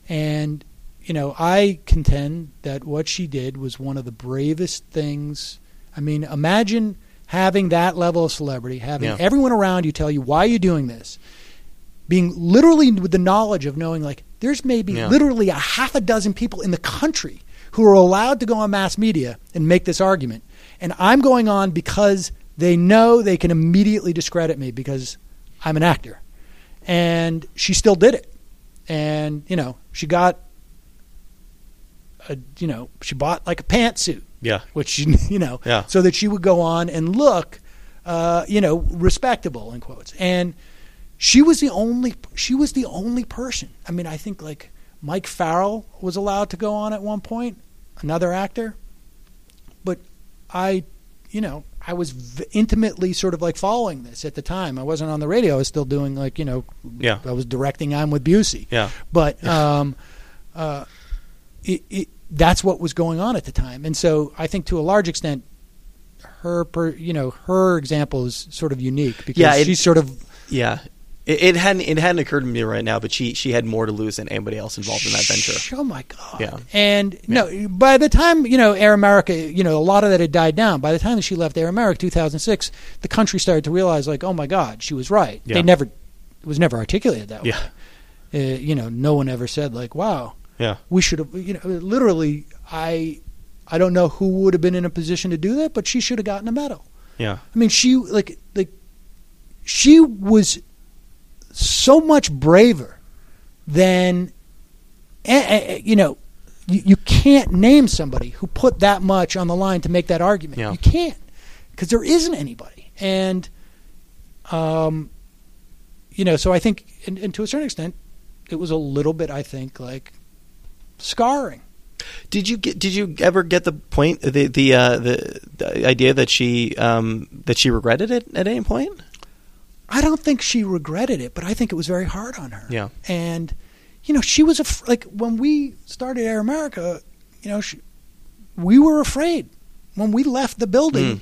And you know, I contend that what she did was one of the bravest things. I mean, imagine having that level of celebrity, having Yeah. everyone around you tell you why are you're doing this, being literally with the knowledge of knowing like there's maybe Yeah. literally a half a dozen people in the country who are allowed to go on mass media and make this argument. And I'm going on because they know they can immediately discredit me because I'm an actor. And she still did it. And, you know, she got a, you know, she bought like a pantsuit Yeah, which she, you know, Yeah. so that she would go on and look, uh, you know, respectable in quotes. And she was the only she was the only person. I mean, I think like Mike Farrell was allowed to go on at one point, another actor, but I, you know, I was v- intimately sort of like following this at the time. I wasn't on the radio. I was still doing like you know, Yeah. I was directing. I'm with Busey yeah, but um, uh, it, it, that's what was going on at the time, and so I think to a large extent, her per, you know her example is sort of unique because Yeah, it- she's sort of yeah. It, it hadn't it hadn't occurred to me right now, but she she had more to lose than anybody else involved in that venture. Oh my god! Yeah. And no, by the time you know Air America, you know a lot of that had died down. By the time that she left Air America, 2006, the country started to realize like, oh my god, she was right. Yeah. They never it was never articulated that Yeah. way. Uh, you know, no one ever said like, wow, Yeah, we should have you know literally i i don't know who would have been in a position to do that but she should have gotten a medal. Yeah, i mean she like like she was so much braver than you know you, you can't name somebody who put that much on the line to make that argument. Yeah. you can't because there isn't anybody. And um you know so i think and, and to a certain extent it was a little bit i think like scarring Did you get? Did you ever get the point? The the uh, the, the idea that she um, that she regretted it at any point? I don't think she regretted it, but I think it was very hard on her. Yeah. And, you know, she was af- like when we started Air America, you know, she, we were afraid when we left the building.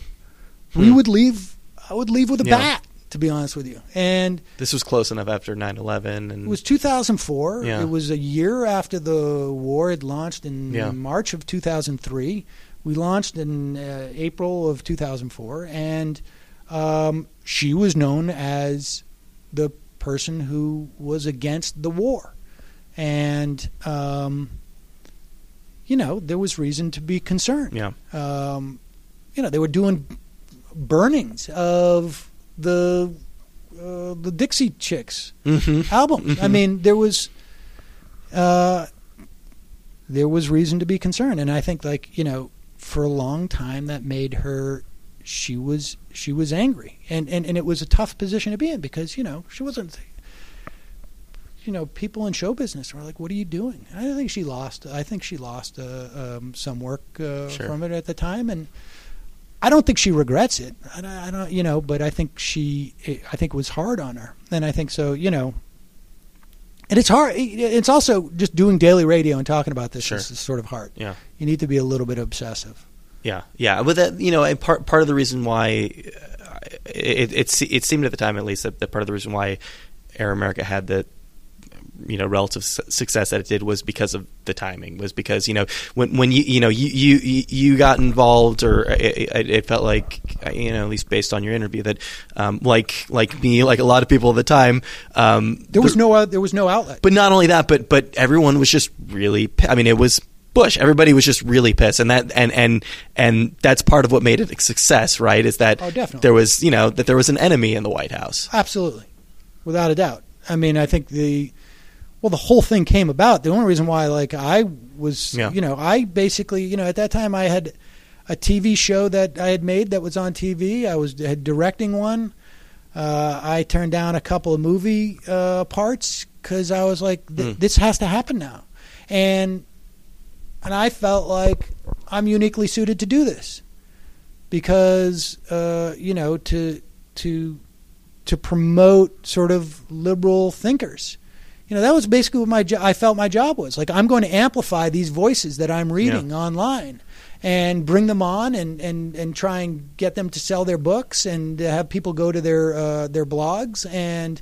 Hmm. We Hmm. would leave. I would leave with a Yeah. bat, to be honest with you. And This was close enough after 9-11 and it was 2004. Yeah. It was a year after the war had launched in Yeah. March of 2003. We launched in uh, April of 2004, and um, she was known as the person who was against the war. And, um, you know, there was reason to be concerned. yeah, Um, you know, they were doing burnings of the uh, the Dixie Chicks mm-hmm. albums. I Mhm. mean, there was uh, there was reason to be concerned, and I think like you know, for a long time that made her she was she was angry, and and and it was a tough position to be in because you know she wasn't. You know, people in show business were like, "What are you doing?" I think she lost. I think she lost uh, um, some work uh, Sure. from it at the time, and I don't think she regrets it. I don't, I don't, you know, but I think she, I think it was hard on her, and I think so, you know. And it's hard. It's also just doing daily radio and talking about this Sure. is, is sort of hard. Yeah. You need to be a little bit obsessive. Yeah, yeah, but that you know, and part part of the reason why uh, it it, it seemed at the time at least that, that part of the reason why Air America had the you know relative success that it did was because of the timing was because you know when when you you know you you you got involved or it, it, felt like you know at least based on your interview that um, like like me like a lot of people at the time um, There was the- no, uh, there was no outlet. but not only that, but but everyone was just really. I mean, it was Bush. Everybody was just really pissed, and that and and and that's part of what made it a success, right? Is that Oh, definitely. there was you know that there was an enemy in the White House. Absolutely, without a doubt. I mean, I think the well, the whole thing came about. The only reason why, like, I was, Yeah. you know, I basically, you know, at that time I had a TV show that I had made that was on TV. I was had directing one. Uh, I turned down a couple of movie uh, parts because I was like, th- Hmm. this has to happen now, and and I felt like I'm uniquely suited to do this because uh, you know to to to promote sort of liberal thinkers. You know, that was basically what my jo- I felt my job was. Like I'm going to amplify these voices that I'm reading online and bring them on and, and, and try and get them to sell their books and have people go to their uh, their blogs and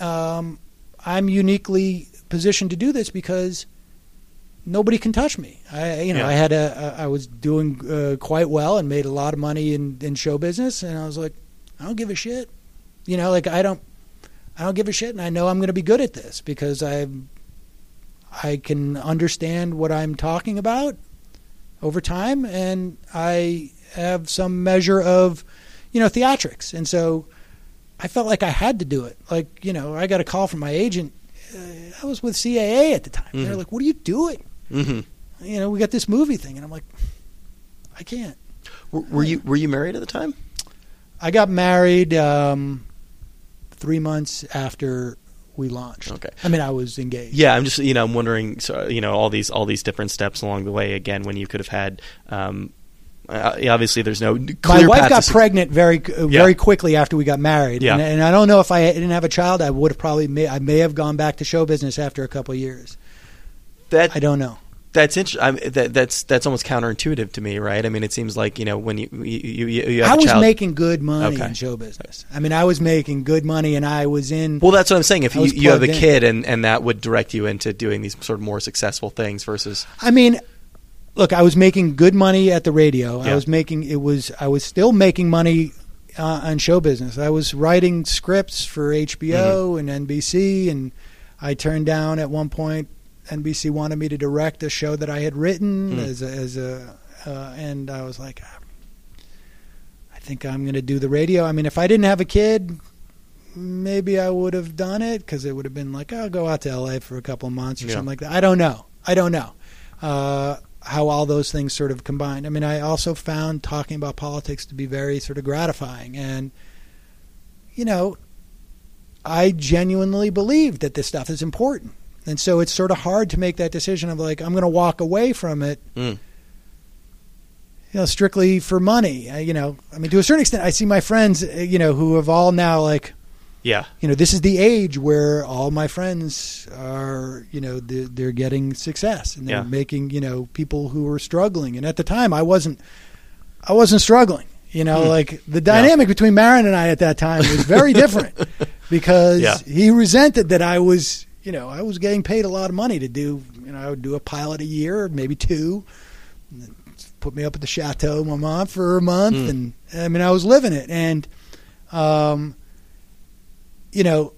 um, I'm uniquely positioned to do this because nobody can touch me. I you know Yeah. I had a I was doing uh, quite well and made a lot of money in in show business and I was like I don't give a shit. You know, like I don't I don't give a shit and I know I'm going to be good at this because I I can understand what I'm talking about over time and I have some measure of you know theatrics and so I felt like I had to do it. Like, you know, I got a call from my agent. Uh, I was with CAA at the time. They're Mhm. like, "What are you doing?" hmm You know, we got this movie thing, and I'm like, I can't. Were, were you were you married at the time? I got married um, three months after we launched. Okay. I mean, I was engaged. Yeah, I'm just you know I'm wondering so you know all these all these different steps along the way again when you could have had. Um, uh, obviously, there's no My wife got pregnant very uh, Yeah. very quickly after we got married, Yeah. and, and I don't know if I didn't have a child, I would have probably may, I may have gone back to show business after a couple of years. That I don't know. That's interesting. That, that's that's almost counterintuitive to me, right? I mean, it seems like you know when you you you, you have I was child. making good money Okay. in show business. I mean, I was making good money, and I was in. well, that's what I'm saying. If you, you have a in. kid and, and that would direct you into doing these sort of more successful things versus I mean, look, I was making good money at the radio. Yeah. I was making it was I was still making money uh, on show business. I was writing scripts for HBO Mm-hmm. and NBC, and I turned down at one point. NBC wanted me to direct a show that I had written Mm. as a, as a uh, and I was like, I think I'm going to do the radio. I mean, if I didn't have a kid. Maybe I would have done it because it would have been like, I'll go out to LA for a couple of months or Yeah. something like that. I don't know. I don't know uh, how all those things sort of combined. I mean, I also found talking about politics to be very sort of gratifying, and you know, I genuinely believe that this stuff is important, and so it's sort of hard to make that decision of like I'm going to walk away from it. Mm. You know, strictly for money. I, you know, I mean, to a certain extent, I see my friends, uh, you know, who have all now like yeah you know, this is the age where all my friends are, you know, they're, they're getting success and they're Yeah. making, you know, people who are struggling. And at the time, I wasn't, I wasn't struggling. You know, Hmm. like the dynamic between Maron and I at that time was very different because Yeah. he resented that I was, you know, I was getting paid a lot of money to do, you know, I would do a pilot a year, maybe two. and Put me up at the chateau, my mom for a month, Hmm. and I mean, I was living it, and um, you know,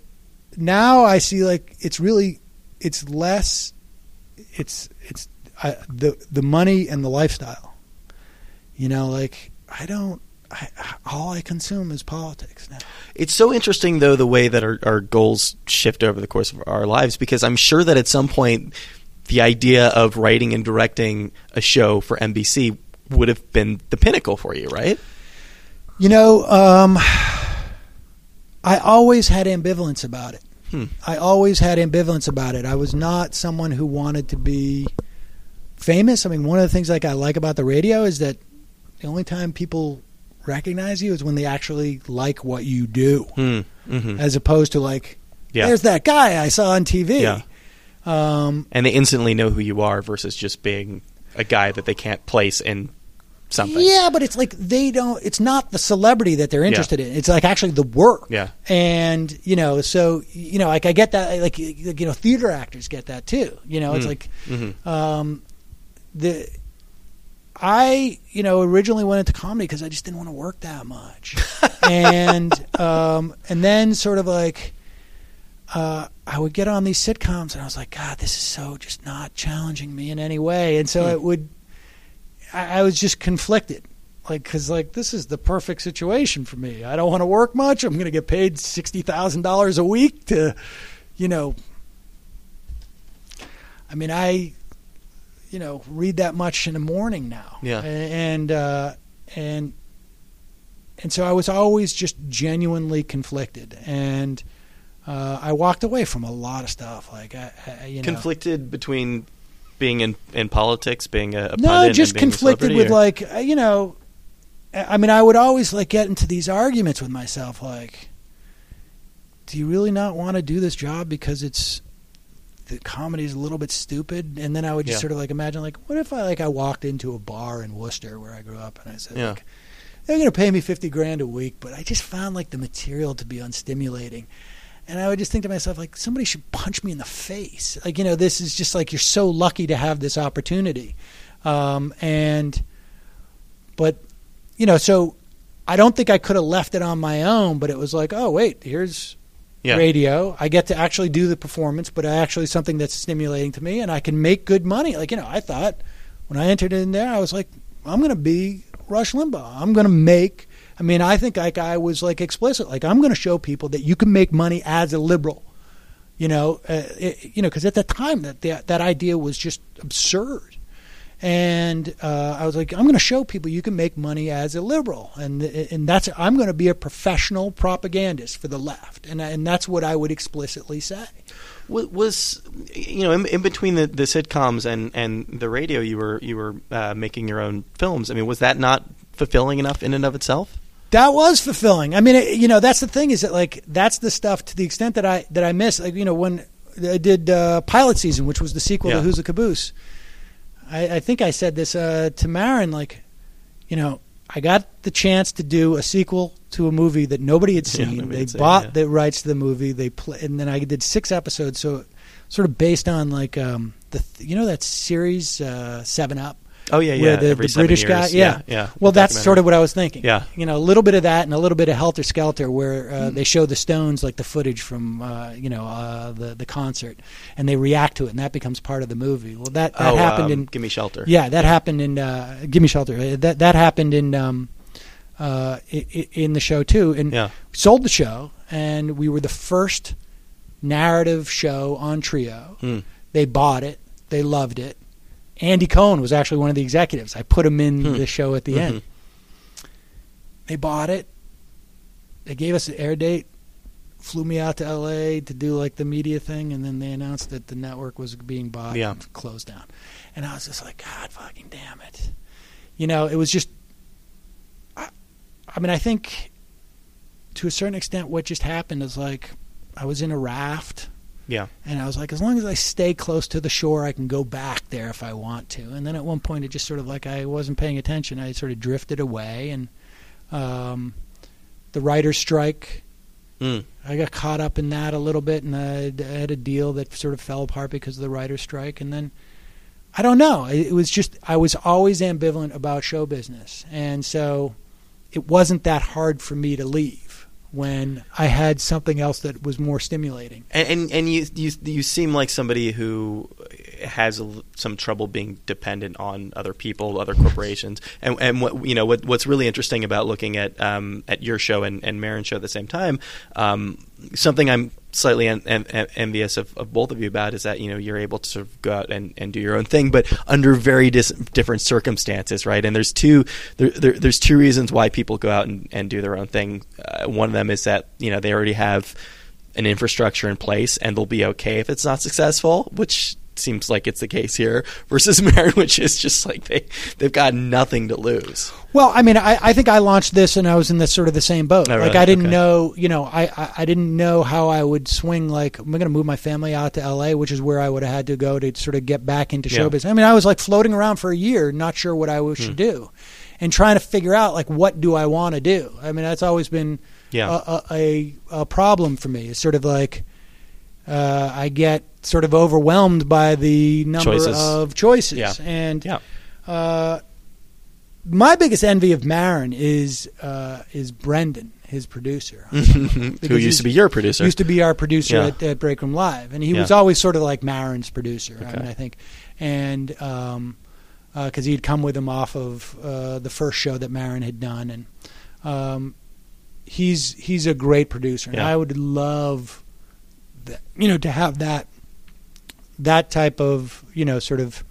now I see like it's really it's less it's it's I, the the money and the lifestyle. You know, like I don't I, all I consume is politics now. It's so interesting, though, the way that our, our goals shift over the course of our lives, because I'm sure that at some point, the idea of writing and directing a show for NBC would have been the pinnacle for you, right? You know, um, I always had ambivalence about it. Hmm. I always had ambivalence about it. I was not someone who wanted to be famous. I mean, one of the things like I like about the radio is that the only time people recognize you is when they actually like what you do, Mm, hmm as opposed to like, Yeah. there's that guy I saw on TV. Yeah. Um, and they instantly know who you are versus just being a guy that they can't place in something. Yeah, but it's like they don't. It's not the celebrity that they're interested in. It's like actually the work. Yeah. And you know, so you know, like I get that. Like you know, theater actors get that too. You know, it's Mm. like Mhm. um, the. I you know originally went into comedy because I just didn't want to work that much, and um, and then sort of like. Uh, I would get on these sitcoms and I was like, God, this is so just not challenging me in any way. And so Hmm. it would, I, I was just conflicted, like because like this is the perfect situation for me. I don't want to work much. I'm going to get paid sixty thousand dollars a week to, you know. I mean, I, you know, read that much in the morning now. Yeah. And uh, and and so I was always just genuinely conflicted, and uh, I walked away from a lot of stuff. Like I, I you know, Conflicted between being in, in politics, being a, a no, just conflicted with or- like uh, you know. I mean, I would always like get into these arguments with myself, like, do you really not want to do this job because it's the comedy is a little bit stupid? And then I would just Yeah. sort of like imagine, like, what if I like I walked into a bar in Worcester where I grew up, and I said, Yeah. like, they're going to pay me fifty grand a week, but I just found like the material to be unstimulating. And I would just think to myself, like, somebody should punch me in the face. Like, you know, this is just like you're so lucky to have this opportunity. Um, and, but, you know, so I don't think I could have left it on my own, but it was like, oh, wait, here's yeah. radio. I get to actually do the performance, but actually something that's stimulating to me, and I can make good money. Like, you know, I thought when I entered in there, I was like, I'm going to be Rush Limbaugh. I'm going to make. I mean, I think like I was like explicit. Like, I'm going to show people that you can make money as a liberal. You know, uh, it, you know, because at the time that that that idea was just absurd. And uh, I was like, I'm going to show people you can make money as a liberal, and and that's I'm going to be a professional propagandist for the left, and and that's what I would explicitly say. Was you know in, in between the, the sitcoms and, and the radio you were you were uh, making your own films i mean was that not fulfilling enough in and of itself That was fulfilling. I mean, it, you know, that's the thing is that like that's the stuff to the extent that I that I miss. Like you know, when I did uh, pilot season, which was the sequel Yeah. to Who's the Caboose, I, I think I said this uh, to Maron. Like, you know, I got the chance to do a sequel to a movie that nobody had Yeah, seen. nobody they had seen, bought yeah. the rights to the movie. They play, and then I did six episodes. So, sort of based on like um, the you know that series uh, Seven Up. Oh yeah yeah the, the British guy, years. yeah, yeah Well, that's sort of what I was thinking. Yeah. you know, a little bit of that and a little bit of Helter Skelter, where uh, Hmm. they show the Stones like the footage from uh, you know uh, the the concert, and they react to it, and that becomes part of the movie. Well, that that oh, happened um, in give me shelter yeah, that happened in uh, Gimme Shelter. Uh, That that happened in um, uh, in the show too, and yeah sold the show, and we were the first narrative show on Trio. Mm. They bought it. They loved it. Andy Cohen was actually one of the executives. I put him in Hmm. the show at the Mhm. end. They bought it. They gave us an air date. Flew me out to L.A. to do like the media thing, and then they announced that the network was being bought Yeah. and closed down. And I was just like, God fucking damn it. You know, it was just. I, I mean, I think to a certain extent, what just happened is like I was in a raft. Yeah. And I was like, as long as I stay close to the shore, I can go back there if I want to. And then at one point, it just sort of like I wasn't paying attention. I sort of drifted away, and um, the writer's strike. Mm. I got caught up in that a little bit, and I I had a deal that sort of fell apart because of the writer's strike. And then I don't know. It it was just I was always ambivalent about show business, and so it wasn't that hard for me to leave when I had something else that was more stimulating. And and, and you, you you seem like somebody who has some trouble being dependent on other people, other corporations. And and what you know what what's really interesting about looking at um, at your show and and Maron's show at the same time, um, something I'm slightly en- en- en- envious of, of both of you about is that you know you're able to sort of go out and, and do your own thing, but under very dis- different circumstances, right? And there's two there, there, there's two reasons why people go out and, and do their own thing. Uh, one of them is that you know they already have an infrastructure in place and they'll be okay if it's not successful, which seems like it's the case here versus Maron, which is just like they they've got nothing to lose. Well, I mean, I, I think I launched this and I was in this sort of the same boat. Oh, like? I didn't Okay. know, you know, I, I, I didn't know how I would swing. Like, I'm going to move my family out to L.A., which is where I would have had to go to sort of get back into Yeah. show business. I mean, I was like floating around for a year, not sure what I Hmm. should do, and trying to figure out like what do I want to do. I mean, that's always been Yeah. a, a, a, a problem for me. It's sort of like uh, I get sort of overwhelmed by the number Choices. of choices, Yeah. and Yeah. uh, my biggest envy of Maron is uh, is Brendan, his producer. Who used to be your producer? Used to be our producer Yeah. at, at Break Room Live, and he was always sort of like Maron's producer. I mean, I think, and um, because he'd come with him off of uh, the first show that Maron had done, and um, he's he's a great producer, and Yeah. I would love, that, you know, to have that that type of you know sort of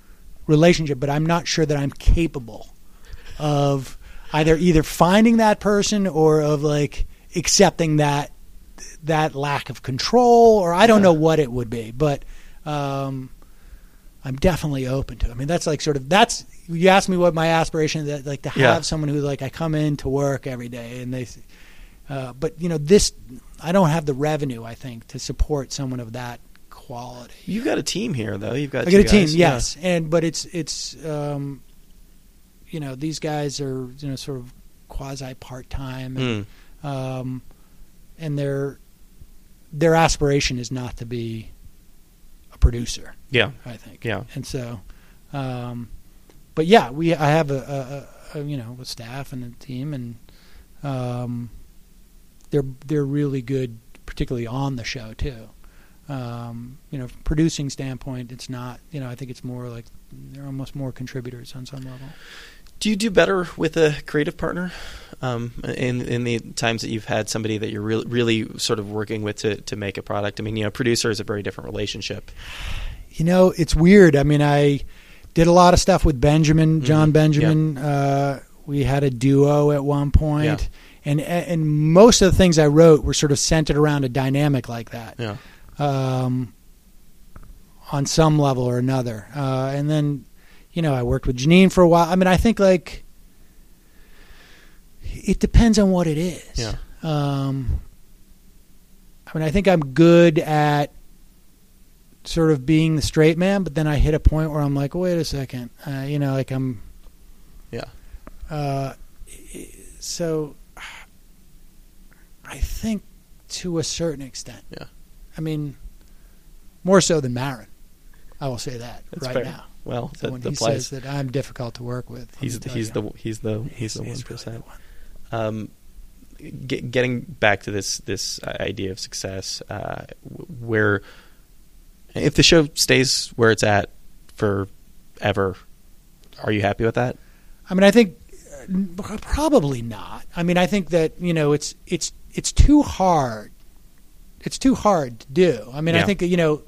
relationship, but I'm not sure that I'm capable of either either finding that person or of like accepting that that lack of control or I don't know what it would be, but um, I'm definitely open to. it. I mean, that's like sort of that's you asked me what my aspiration is that like to have Yeah. someone who like I come in to work every day and they, uh, but you know this I don't have the revenue I think to support someone of that quality. You've got a team here, though. You've got I got a team, guys. Yeah. yes, and but it's it's um, you know these guys are you know sort of quasi part time, and, Mm. um, and their their aspiration is not to be a producer. Yeah. I think, Yeah. and so, um, but yeah, we I have a, a, a you know a staff and a team, and um, they're they're really good, particularly on the show too. Um, you know, producing standpoint, it's not. You know, I think it's more like they're almost more contributors on some level. Do you do better with a creative partner? Um, in in the times that you've had somebody that you're really really sort of working with to to make a product. I mean, you know, producer is a very different relationship. You know, it's weird. I mean, I did a lot of stuff with Benjamin, Jon Mhm. Benjamin. Uh, we had a duo at one point, Yeah. and and most of the things I wrote were sort of centered around a dynamic like that. Yeah. Um, on some level or another. Uh, and then, you know, I worked with Janeane for a while. I mean, I think like it depends on what it is. Yeah. Um, I mean, I think I'm good at sort of being the straight man, but then I hit a point where I'm like, wait a second, uh, you know, like I'm. Yeah. Uh, so, I think to a certain extent. Yeah. I mean, more so than Maron. I will say that That's right fair. now. Well, So that when he applies. says that I'm difficult to work with, He's the, he's the he's the he's the one he's really the one. Um, get, getting back to this this idea of success, uh, where if the show stays where it's at forever, are you happy with that? I mean, I think uh, probably not. I mean, I think that you know it's it's it's too hard. It's too hard to do. I mean, Yeah. I think you know,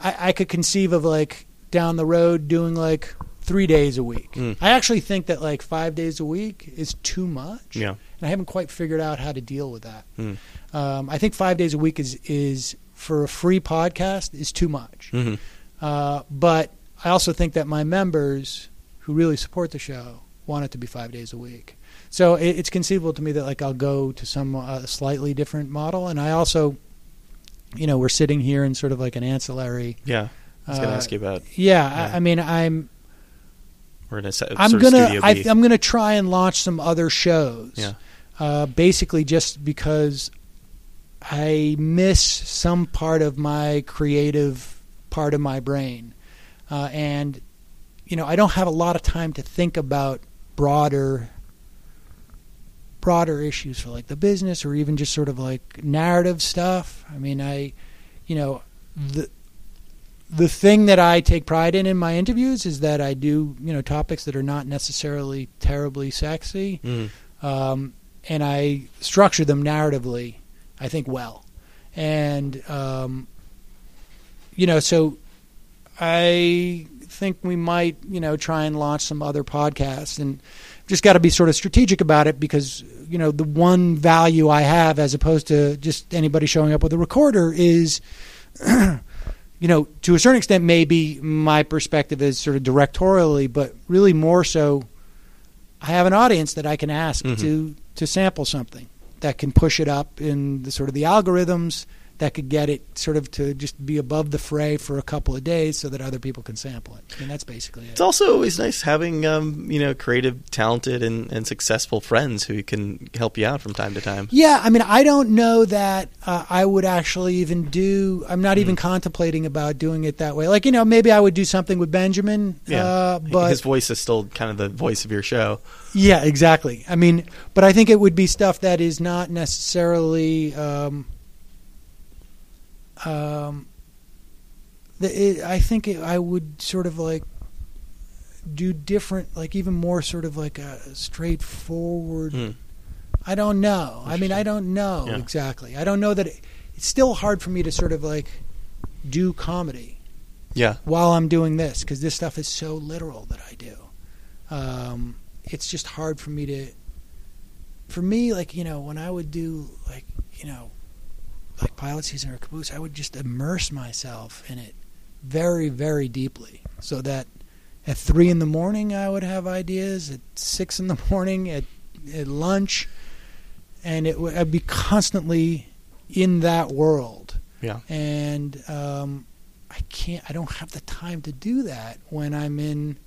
I, I could conceive of like down the road doing like three days a week. Mm. I actually think that like five days a week is too much. Yeah. and I haven't quite figured out how to deal with that. Mm. Um, I think five days a week is is for a free podcast is too much. hmm Uh, but I also think that my members who really support the show want it to be five days a week. So it, it's conceivable to me that like I'll go to some uh, slightly different model, and I also, you know, we're sitting here in sort of like an ancillary. Yeah, I was going to uh, ask you about. Yeah, Yeah. I, I mean, I'm We're in a se- I'm gonna I. I'm gonna try and launch some other shows. Yeah. Uh, basically, just because I miss some part of my creative part of my brain, uh, and you know, I don't have a lot of time to think about broader broader issues for like the business or even just sort of like narrative stuff. I mean, I, you know, the the thing that I take pride in in my interviews is that I do, you know, topics that are not necessarily terribly sexy, Mm. um, and I structure them narratively, I think well, and um, you know, so I think we might, you know, try and launch some other podcasts, and just got to be sort of strategic about it because you know the one value I have as opposed to just anybody showing up with a recorder is. you know, to a certain extent, maybe my perspective is sort of directorially, but really more so, I have an audience that I can ask Mhm. to to sample something that can push it up in the sort of the algorithms that could get it sort of to just be above the fray for a couple of days so that other people can sample it. I mean, that's basically it. It's also always nice having um, you know creative, talented, and, and successful friends who can help you out from time to time. Yeah, I mean, I don't know that uh, I would actually even do. I'm not even contemplating about doing it that way. Like, you know, maybe I would do something with Benjamin. Uh, but his voice is still kind of the voice of your show. yeah, exactly. I mean, but I think it would be stuff that is not necessarily. Um, um, the, it, I think it, I would sort of like do different, like even more sort of like a straightforward. Hmm. I don't know. I mean, I don't know Yeah. exactly. I don't know that it, it's still hard for me to sort of like do comedy Yeah, while I'm doing this because this stuff is so literal that I do. Um, it's just hard for me to. For me, like you know, when I would do like you know, like pilot season or caboose, I would just immerse myself in it very, very deeply, so that at three in the morning I would have ideas. At six in the morning, at at lunch, and it would I'd be constantly in that world yeah. and um, I can't. I don't have the time to do that when I'm in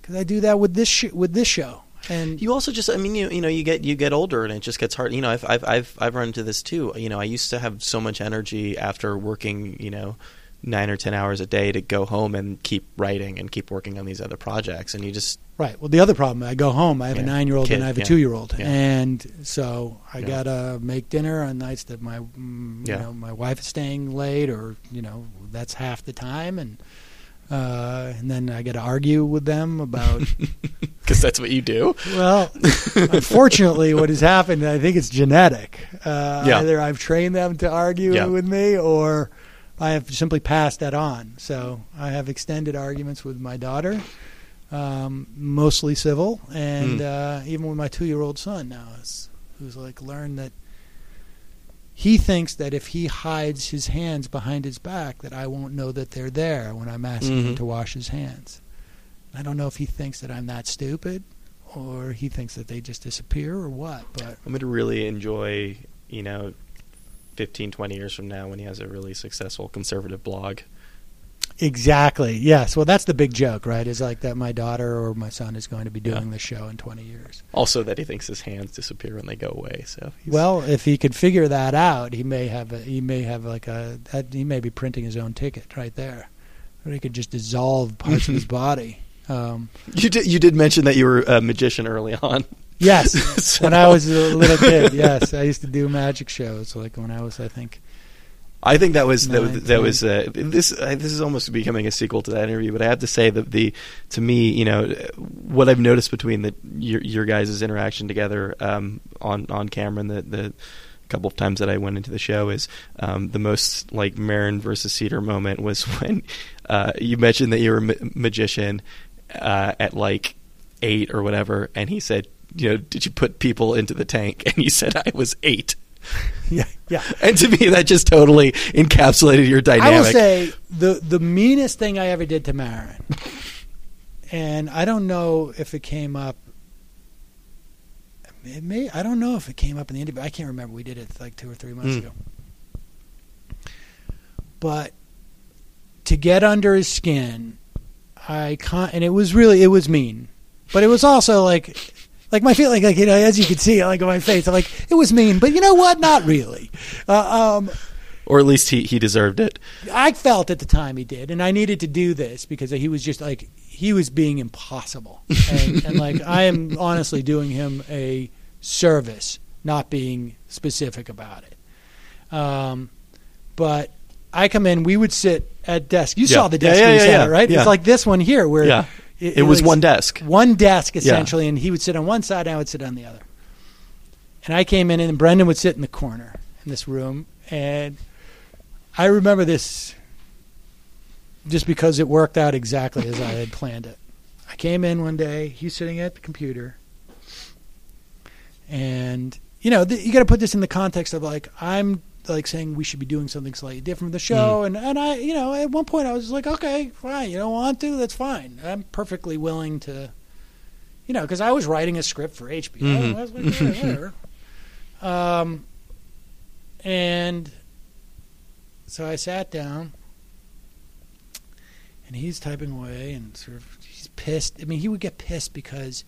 because I do that with this sh- with this show. And You also just, I mean, you you know, you get you get older and it just gets hard. You know, I've I've I've I've run into this too. You know, I used to have so much energy after working, you know, nine or ten hours a day to go home and keep writing and keep working on these other projects, and you just right. Well, the other problem, I go home. I have Yeah. a nine year old and I have a yeah. two year old, Yeah. and so I gotta make dinner on nights that my mm, Yeah. you know my wife is staying late, or you know that's half the time, and uh, and then I got to argue with them about because that's what you do. Well, unfortunately, what has happened, I think it's genetic. Uh, Yeah. Either I've trained them to argue Yeah. with me, or I have simply passed that on. So I have extended arguments with my daughter, um, mostly civil, and Mm. uh, even with my two-year-old son now, who's like learned that he thinks that if he hides his hands behind his back, that I won't know that they're there when I'm asking him Mhm. to wash his hands. I don't know if he thinks that I'm that stupid or he thinks that they just disappear or what, but I'm going to really enjoy, you know, 15, 20 years from now when he has a really successful conservative blog. Exactly. Yes. Well, that's the big joke, right? Is like that my daughter or my son is going to be Yeah. doing the show in 20 years. Also, that he thinks his hands disappear when they go away. So, he's, Well, if he could figure that out, he may have a, he may have like a that, he may be printing his own ticket right there. Or he could just dissolve parts of his body. Um, you did you did mention that you were a magician early on. yes, So- when I was a little kid, yes, I used to do magic shows. Like when I was, I think, I think that was that, was- that was uh, this. Uh, this is almost becoming a sequel to that interview. But I have to say that the to me, you know, what I've noticed between the your, your guys' interaction together um, on on camera and the the couple of times that I went into the show is um, the most like Maron versus Seder moment was when uh, you mentioned that you were a ma- magician uh, at like eight or whatever, and he said, you know, did you put people into the tank? And you said I was eight. yeah, yeah. And to me, that just totally encapsulated your dynamic. I will say the the meanest thing I ever did to Maron, and I don't know if it came up. It may I don't know if it came up in the interview. I can't remember. We did it like two or three months Mm. ago. But to get under his skin, I con- and it was really it was mean, but it was also like. Like my feeling, like you know, as you can see, like on my face, I'm like it was mean, but you know what? Not really. Uh, um, or at least he, he deserved it. I felt at the time he did, and I needed to do this because he was just like he was being impossible, and, and like I am honestly doing him a service, not being specific about it. Um, but I come in, we would sit at desk. You Yeah. saw the desk Yeah, yeah, we sat at, right? It's like this one here, where Yeah. It, was one desk. one desk essentially, and he would sit on one side, and I would sit on the other. And I came in, and Brendan would sit in the corner in this room, and I remember this just because it worked out exactly as I had planned it. I came in one day, he's sitting at the computer, and you know th- you got to put this in the context of like I'm like saying we should be doing something slightly different from the show, Mm. and and I, you know, at one point I was like, okay, fine, you don't want to, that's fine. I'm perfectly willing to, you know, because I was writing a script for HBO. Mhm. I was like, yeah, whatever. Um, and so I sat down, and he's typing away, and sort of he's pissed. I mean, he would get pissed because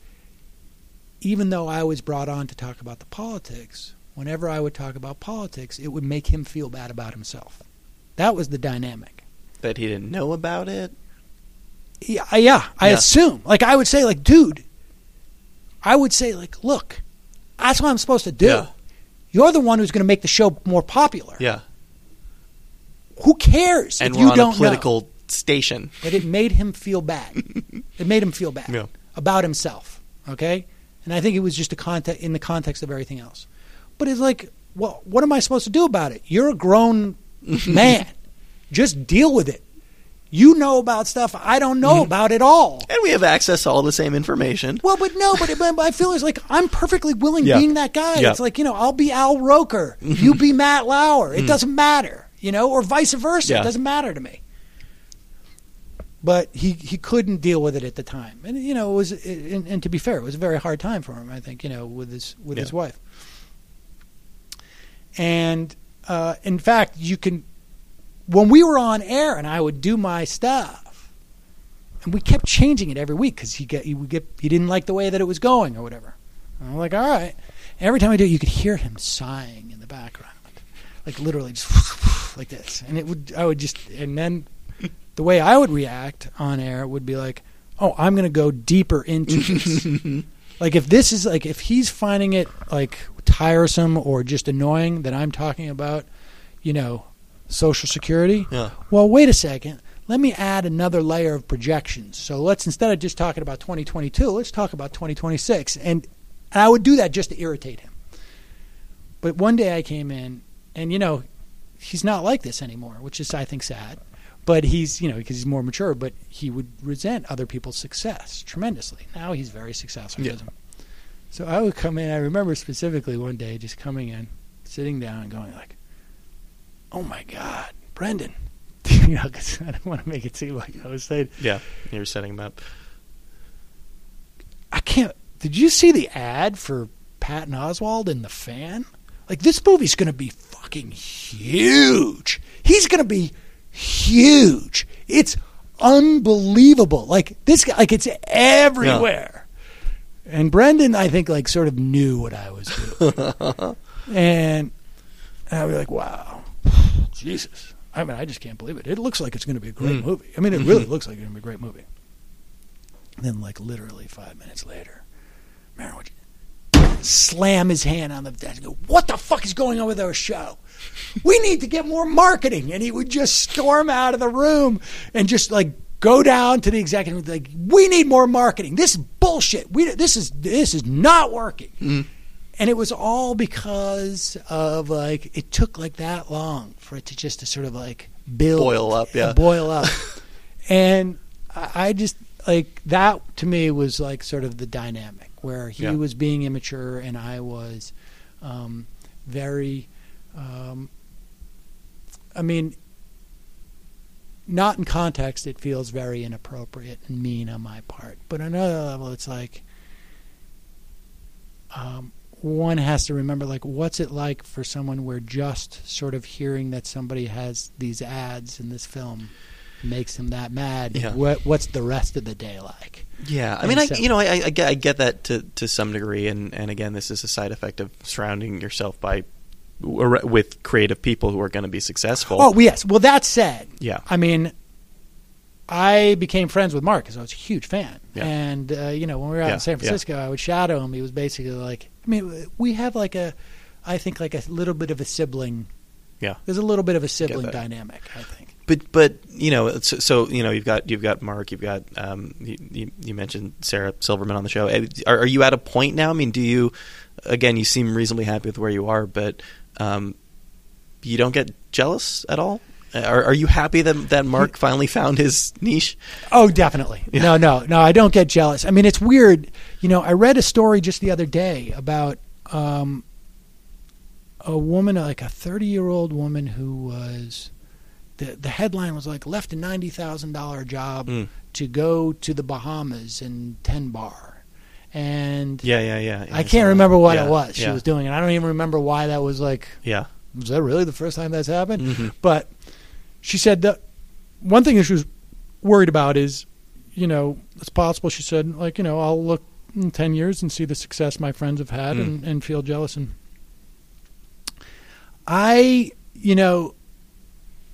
even though I was brought on to talk about the politics, whenever I would talk about politics, it would make him feel bad about himself. That was the dynamic. That he didn't know about it. Yeah, I- yeah, I Yeah. assume. Like I would say, like, dude, I would say, like, look, that's what I'm supposed to do. Yeah. You're the one who's going to make the show more popular. Yeah. Who cares And if you on don't a political station. know? But it made him feel bad. it made him feel bad Yeah. about himself. Okay, and I think it was just a context in the context of everything else. But it's like, well, what am I supposed to do about it? You're a grown man. Just deal with it. You know about stuff I don't know Mhm. about at all. And we have access to all the same information. Well, but no, but, but I feel it's like I'm perfectly willing Yeah. being that guy. Yeah. It's like you know, I'll be Al Roker, you be Matt Lauer. It Mm. doesn't matter, you know, or vice versa. Yeah. It doesn't matter to me. But he he couldn't deal with it at the time, and you know, it was and, and to be fair, it was a very hard time for him. I think you know, with his with his Yeah. wife. And uh, in fact, you can when we were on air and I would do my stuff, and we kept changing it every week because he get he would get he didn't like the way that it was going or whatever. And I'm like, all right. Every time I do it, you could hear him sighing in the background, like literally just like this, and it would I would just and then the way I would react on air would be like, oh, I'm going to go deeper into this. like if this is like if he's finding it like tiresome or just annoying that I'm talking about, you know, social security. Yeah. Well, wait a second. Let me add another layer of projections. So let's instead of just talking about 2022, let's talk about 2026. And, and I would do that just to irritate him. But one day I came in, and you know, he's not like this anymore, which is I think sad. But he's you know because he's more mature. But he would resent other people's success tremendously. Now he's very successful. Yeah. doesn't- So I would come in. I remember specifically one day just coming in, sitting down, and going like, "Oh my God, Brendan." you know, 'cause I don't want to make it seem like I was saying, Yeah. You were setting him up. I can't. Did you see the ad for Patton Oswalt in The Fan? Like, this movie's going to be fucking huge. He's going to be huge. It's unbelievable. Like, this guy, like, it's everywhere. And Brendan, I think, like, sort of knew what I was doing. and I'd be like, wow, Jesus. I mean, I just can't believe it. It looks like it's going to be a great Mm. movie. I mean, it really looks like it's going to be a great movie. And then, like, literally five minutes later, Maron would slam his hand on the desk and go, What the fuck is going on with our show? We need to get more marketing. And he would just storm out of the room and just, like, go down to the executive like we need more marketing this is bullshit we this is this is not working Mm. and it was all because of like it took like that long for it to just to sort of like build Boil up, yeah. boil up and I, I just like that to me was like sort of the dynamic where he Yeah. was being immature and I was um, very um, I mean not in context it feels very inappropriate and mean on my part. But on another level it's like um, one has to remember like what's it like for someone where just sort of hearing that somebody has these ads in this film makes him that mad? Yeah. what what's the rest of the day like? Yeah, I mean, I you know, I, I, get, I get that to to some degree, and and again, this is a side effect of surrounding yourself by with creative people who are going to be successful. oh yes well that said yeah, I mean, I became friends with Marc because I was a huge fan. Yeah. And uh, you know, when we were out Yeah, in San yeah. Francisco, I would shadow him. He was basically like, I mean, we have like a, I think like a little bit of a sibling. Yeah. There's a little bit of a sibling dynamic. I think. but but you know, so, so you know, you've got you've got Marc, you've got um, you, you, mentioned Sarah Silverman on the show. Are, are you at a point now? I mean, do you again? You seem reasonably happy with where you are, but um, you don't get jealous at all. Are, are you happy that that Marc finally found his niche? Oh, definitely. Yeah. No, no, no. I don't get jealous. I mean, it's weird. You know, I read a story just the other day about um, a woman, like a 30 year old woman who was, the, the headline was like, left a $90,000 job Mm. to go to the Bahamas and 10 bar. And Yeah, yeah, yeah. yeah I can't that. remember what Yeah, it was she yeah, was doing. And I don't even remember why that was like, Yeah. was that really the first time that's happened? Mhm. But she said that one thing that she was worried about is, you know, it's possible, she said, like, you know, I'll look in 10 years and see the success my friends have had Mm. and, and feel jealous. And I, you know,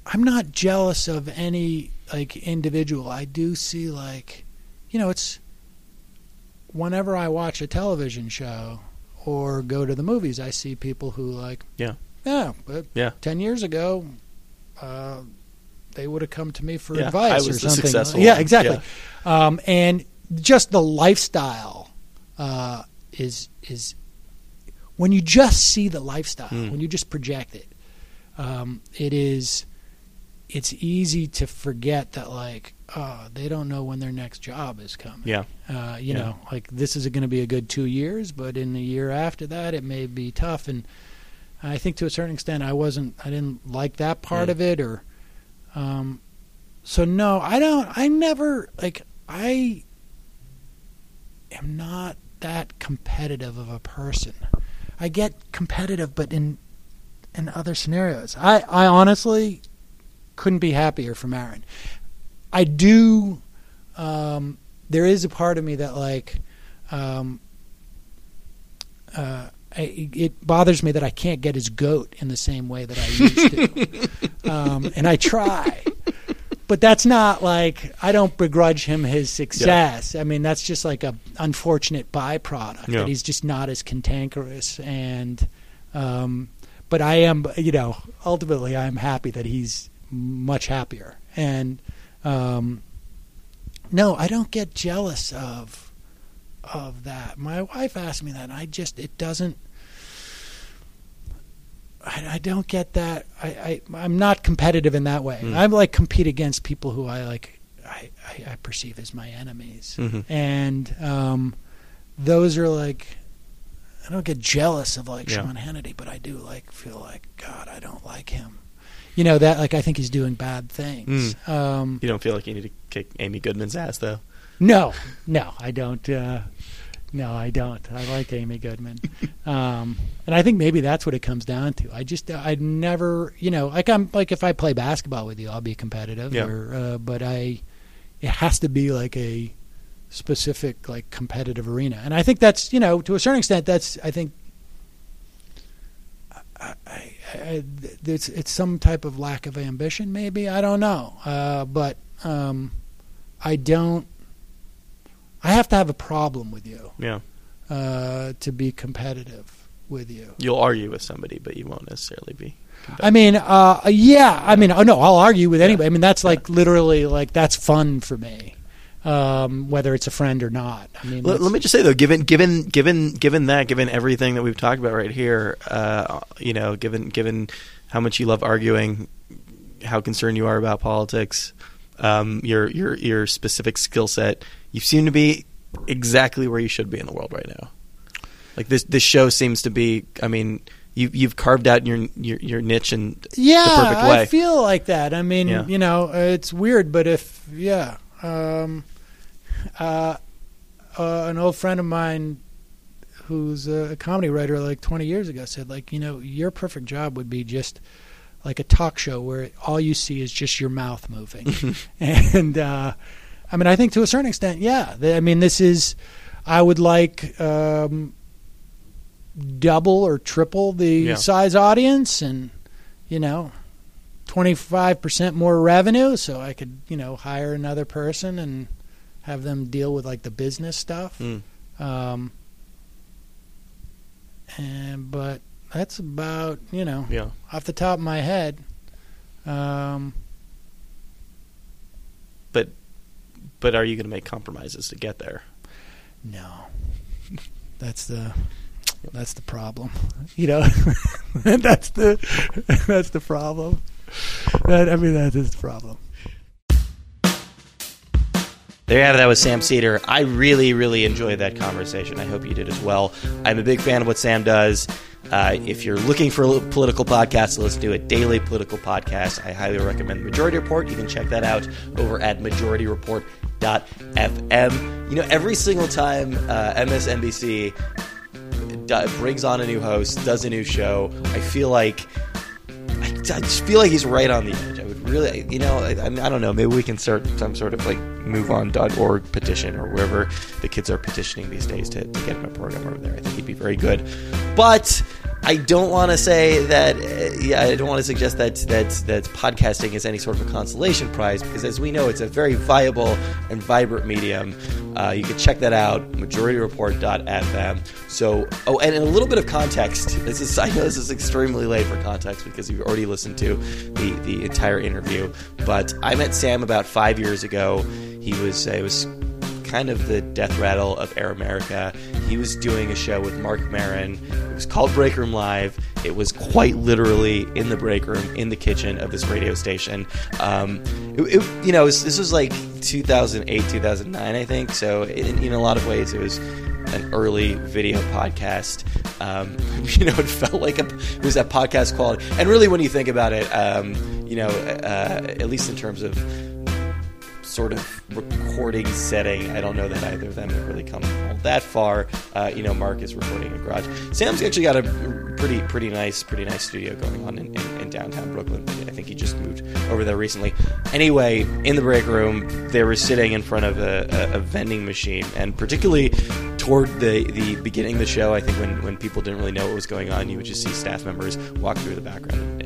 I'm not jealous of any, like, individual. I do see, like, you know, it's whenever I watch a television show or go to the movies, I see people who, like, Yeah. yeah, but Yeah. 10 years ago, uh, they would have come to me for Yeah, advice or something. yeah, exactly. Um, and just the lifestyle uh, is is when you just see the lifestyle, Mm. when you just project it, um, it is it's easy to forget that like oh, they don't know when their next job is coming. Yeah. Uh, you Yeah. know, like this is going to be a good two years, but in the year after that, it may be tough. And I think to a certain extent, I wasn't, I didn't like that part Mm. of it, or, um, so no, I don't, I never like, I am not that competitive of a person. I get competitive, but in in other scenarios, I I honestly couldn't be happier for Maron. I do. Um, there is a part of me that like, um, uh, I, it bothers me that I can't get his goat in the same way that I used to, um, and I try. But that's not like I don't begrudge him his success. I mean, that's just like a unfortunate byproduct Yeah. that he's just not as cantankerous and. Um, but I am, you know, ultimately I'm happy that he's much happier. And um, no, I don't get jealous of of that. My wife asked me that, and I just it doesn't. I, I don't get that. I, I I'm not competitive in that way. Mm. I'm like compete against people who I like. I, I, I perceive as my enemies, Mhm. and um, those are like. I don't get jealous of like Yeah. Sean Hannity, but I do like feel like God. I don't like him. You know that like I think he's doing bad things. Um, You don't feel like you need to kick Amy Goodman's ass, though. no, no, I don't. Uh, no, I don't. I like Amy Goodman, um, and I think maybe that's what it comes down to. I just, I'd never, you know, like I'm like if I play basketball with you, I'll be competitive, Yeah. or, uh, but I, it has to be like a specific like competitive arena, and I think that's you know to a certain extent that's I think. I, I, I, it's it's some type of lack of ambition, maybe I don't know, uh, but um, I don't. I have to have a problem with you Yeah. uh, to be competitive with you. You'll argue with somebody, but you won't necessarily be. I mean, uh, yeah. I mean, oh, no, I'll argue with anybody. I mean, that's like literally like that's fun for me, um, whether it's a friend or not. I mean, Let, let me just say though, given given given given that, given everything that we've talked about right here, uh, you know, given given how much you love arguing, how concerned you are about politics, um, your your your specific skill set, you seem to be exactly where you should be in the world right now. Like this this show seems to be. I mean, you you've carved out your your, your niche and yeah, the perfect way. I feel like that. I mean, Yeah. you know, it's weird, but if yeah, um, uh, uh, an old friend of mine who's a comedy writer like 20 years ago said like you know your perfect job would be just like a talk show where all you see is just your mouth moving and uh i mean i think to a certain extent yeah i mean this is i would like um double or triple the Yeah. size audience and you know 25% more revenue so i could you know hire another person and have them deal with like the business stuff Mm. um, and but that's about you know yeah. off the top of my head. Um, But but are you going to make compromises to get there? no, that's the that's the problem. You know, that's the that's the problem. That, I mean, that is the problem. There you have it. That was Sam Seder. I really, really enjoyed that conversation. I hope you did as well. I'm a big fan of what Sam does. Uh, if you're looking for a political podcast listen to, a daily political podcast, I highly recommend Majority Report. You can check that out over at majorityreport.fm. You know, every single time uh, MSNBC brings on a new host, does a new show, I feel like I just feel like he's right on the edge. Really, you know, I, I don't know. Maybe we can start some sort of like moveon.org petition or wherever the kids are petitioning these days to, to get him a program over there. I think he'd be very good. But I don't want to say that. Uh, yeah, I don't want to suggest that that that podcasting is any sort of a consolation prize because, as we know, it's a very viable and vibrant medium. Uh, you can check that out, majorityreport.fm. So, oh, and in a little bit of context, this is I know this is extremely late for context because you've already listened to the the entire interview. But I met Sam about five years ago. He was it was kind of the death rattle of Air America. He was doing a show with Marc Maron. It was called Break Room Live. It was quite literally in the break room, in the kitchen of this radio station. Um, it, it, you know, was, this was like 2008, 2009, I think. So, in, in a lot of ways, it was an early video podcast. Um, you know, it felt like a, it was that podcast quality. And really, when you think about it, um, you know, uh, at least in terms of sort of recording setting. I don't know that either of them have really come all that far. Uh, you know, Marc is recording in a garage. Sam's actually got a pretty pretty nice pretty nice studio going on in, in, in downtown Brooklyn. I think he just moved over there recently. Anyway, in the break room, they were sitting in front of a, a, a vending machine, and particularly toward the, the beginning of the show, I think when, when people didn't really know what was going on, you would just see staff members walk through the background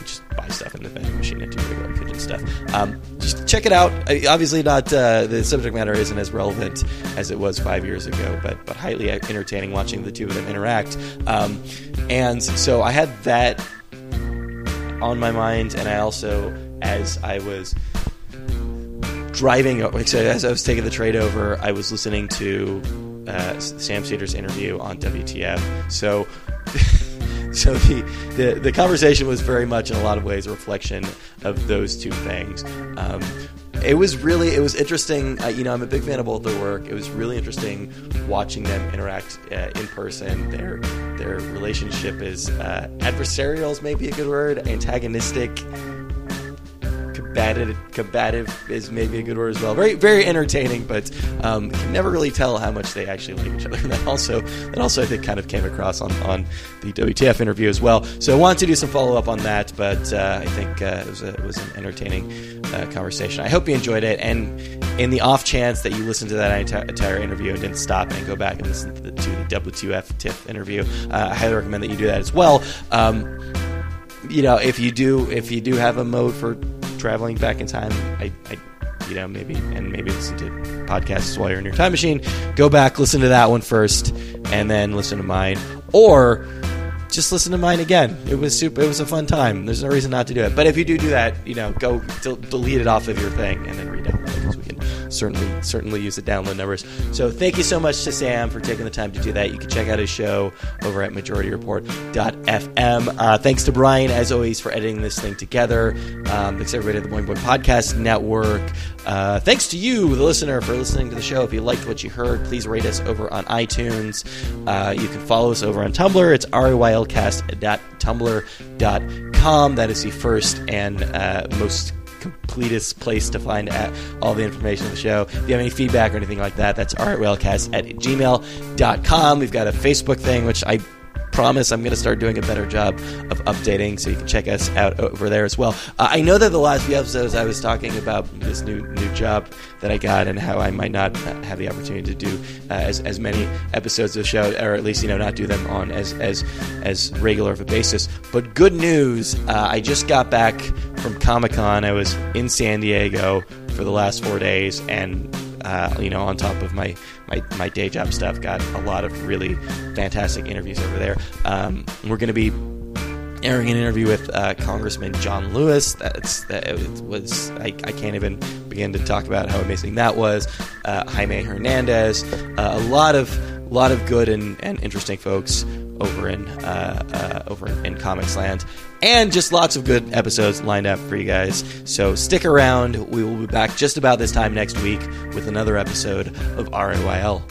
and, just buy stuff in the vending machine and do regular kitchen stuff. Um, just check it out. Obviously, not uh, the subject matter isn't as relevant as it was five years ago, but but highly entertaining watching the two of them interact. Um, and so I had that on my mind, and I also, as I was driving, as I was taking the trade over, I was listening to uh, Sam Seder's interview on WTF. So. So the, the, the conversation was very much in a lot of ways a reflection of those two things. Um, it was really it was interesting. Uh, you know, I'm a big fan of both their work. It was really interesting watching them interact uh, in person. Their their relationship is uh, adversarial is maybe a good word, antagonistic combative, combative is maybe a good word as well. Very, very entertaining, but um, can never really tell how much they actually like each other. And that also, that also I think kind of came across on, on the WTF interview as well. So I wanted to do some follow up on that, but uh, I think uh, it was a, it was an entertaining uh, conversation. I hope you enjoyed it, and in the off chance that you listened to that entire interview and didn't stop and go back and listen to the, to the WTF TIFF interview, uh, I highly recommend that you do that as well. Um, you know, if you do, if you do have a mode for traveling back in time, I, I you know, maybe and maybe listen to podcasts while you're in your time machine. Go back, listen to that one first, and then listen to mine, or just listen to mine again. It was super. It was a fun time. There's no reason not to do it. But if you do do that, you know, go delete it off of your thing and then re-download it certainly certainly use the download numbers. So thank you so much to Sam for taking the time to do that. You can check out his show over at MajorityReport.fm. Uh, thanks to Brian as always for editing this thing together. Um, thanks everybody at the Boing Boing Podcast Network. Uh, thanks to you, the listener, for listening to the show. If you liked what you heard, please rate us over on iTunes. Uh, you can follow us over on Tumblr. It's rylcast.tumblr.com. That is the first and uh, most completest place to find at all the information of the show. If you have any feedback or anything like that, that's rylcast at gmail.com. We've got a Facebook thing, which I promise I'm going to start doing a better job of updating, so you can check us out over there as well. Uh, I know that the last few episodes I was talking about this new new job that I got and how I might not have the opportunity to do uh, as, as many episodes of the show, or at least you know not do them on as as as regular of a basis. But good news, uh, I just got back from Comic Con. I was in San Diego for the last four days, and uh, you know, on top of my, my, my day job stuff, got a lot of really fantastic interviews over there. Um, we're going to be airing an interview with uh, Congressman John Lewis. That's that was I, I, can't even begin to talk about how amazing that was. Uh, Jaime Hernandez, uh, a lot of lot of good and, and interesting folks over in uh, uh, over in, in Comics Land, and just lots of good episodes lined up for you guys. So stick around. We will be back just about this time next week with another episode of RiYL.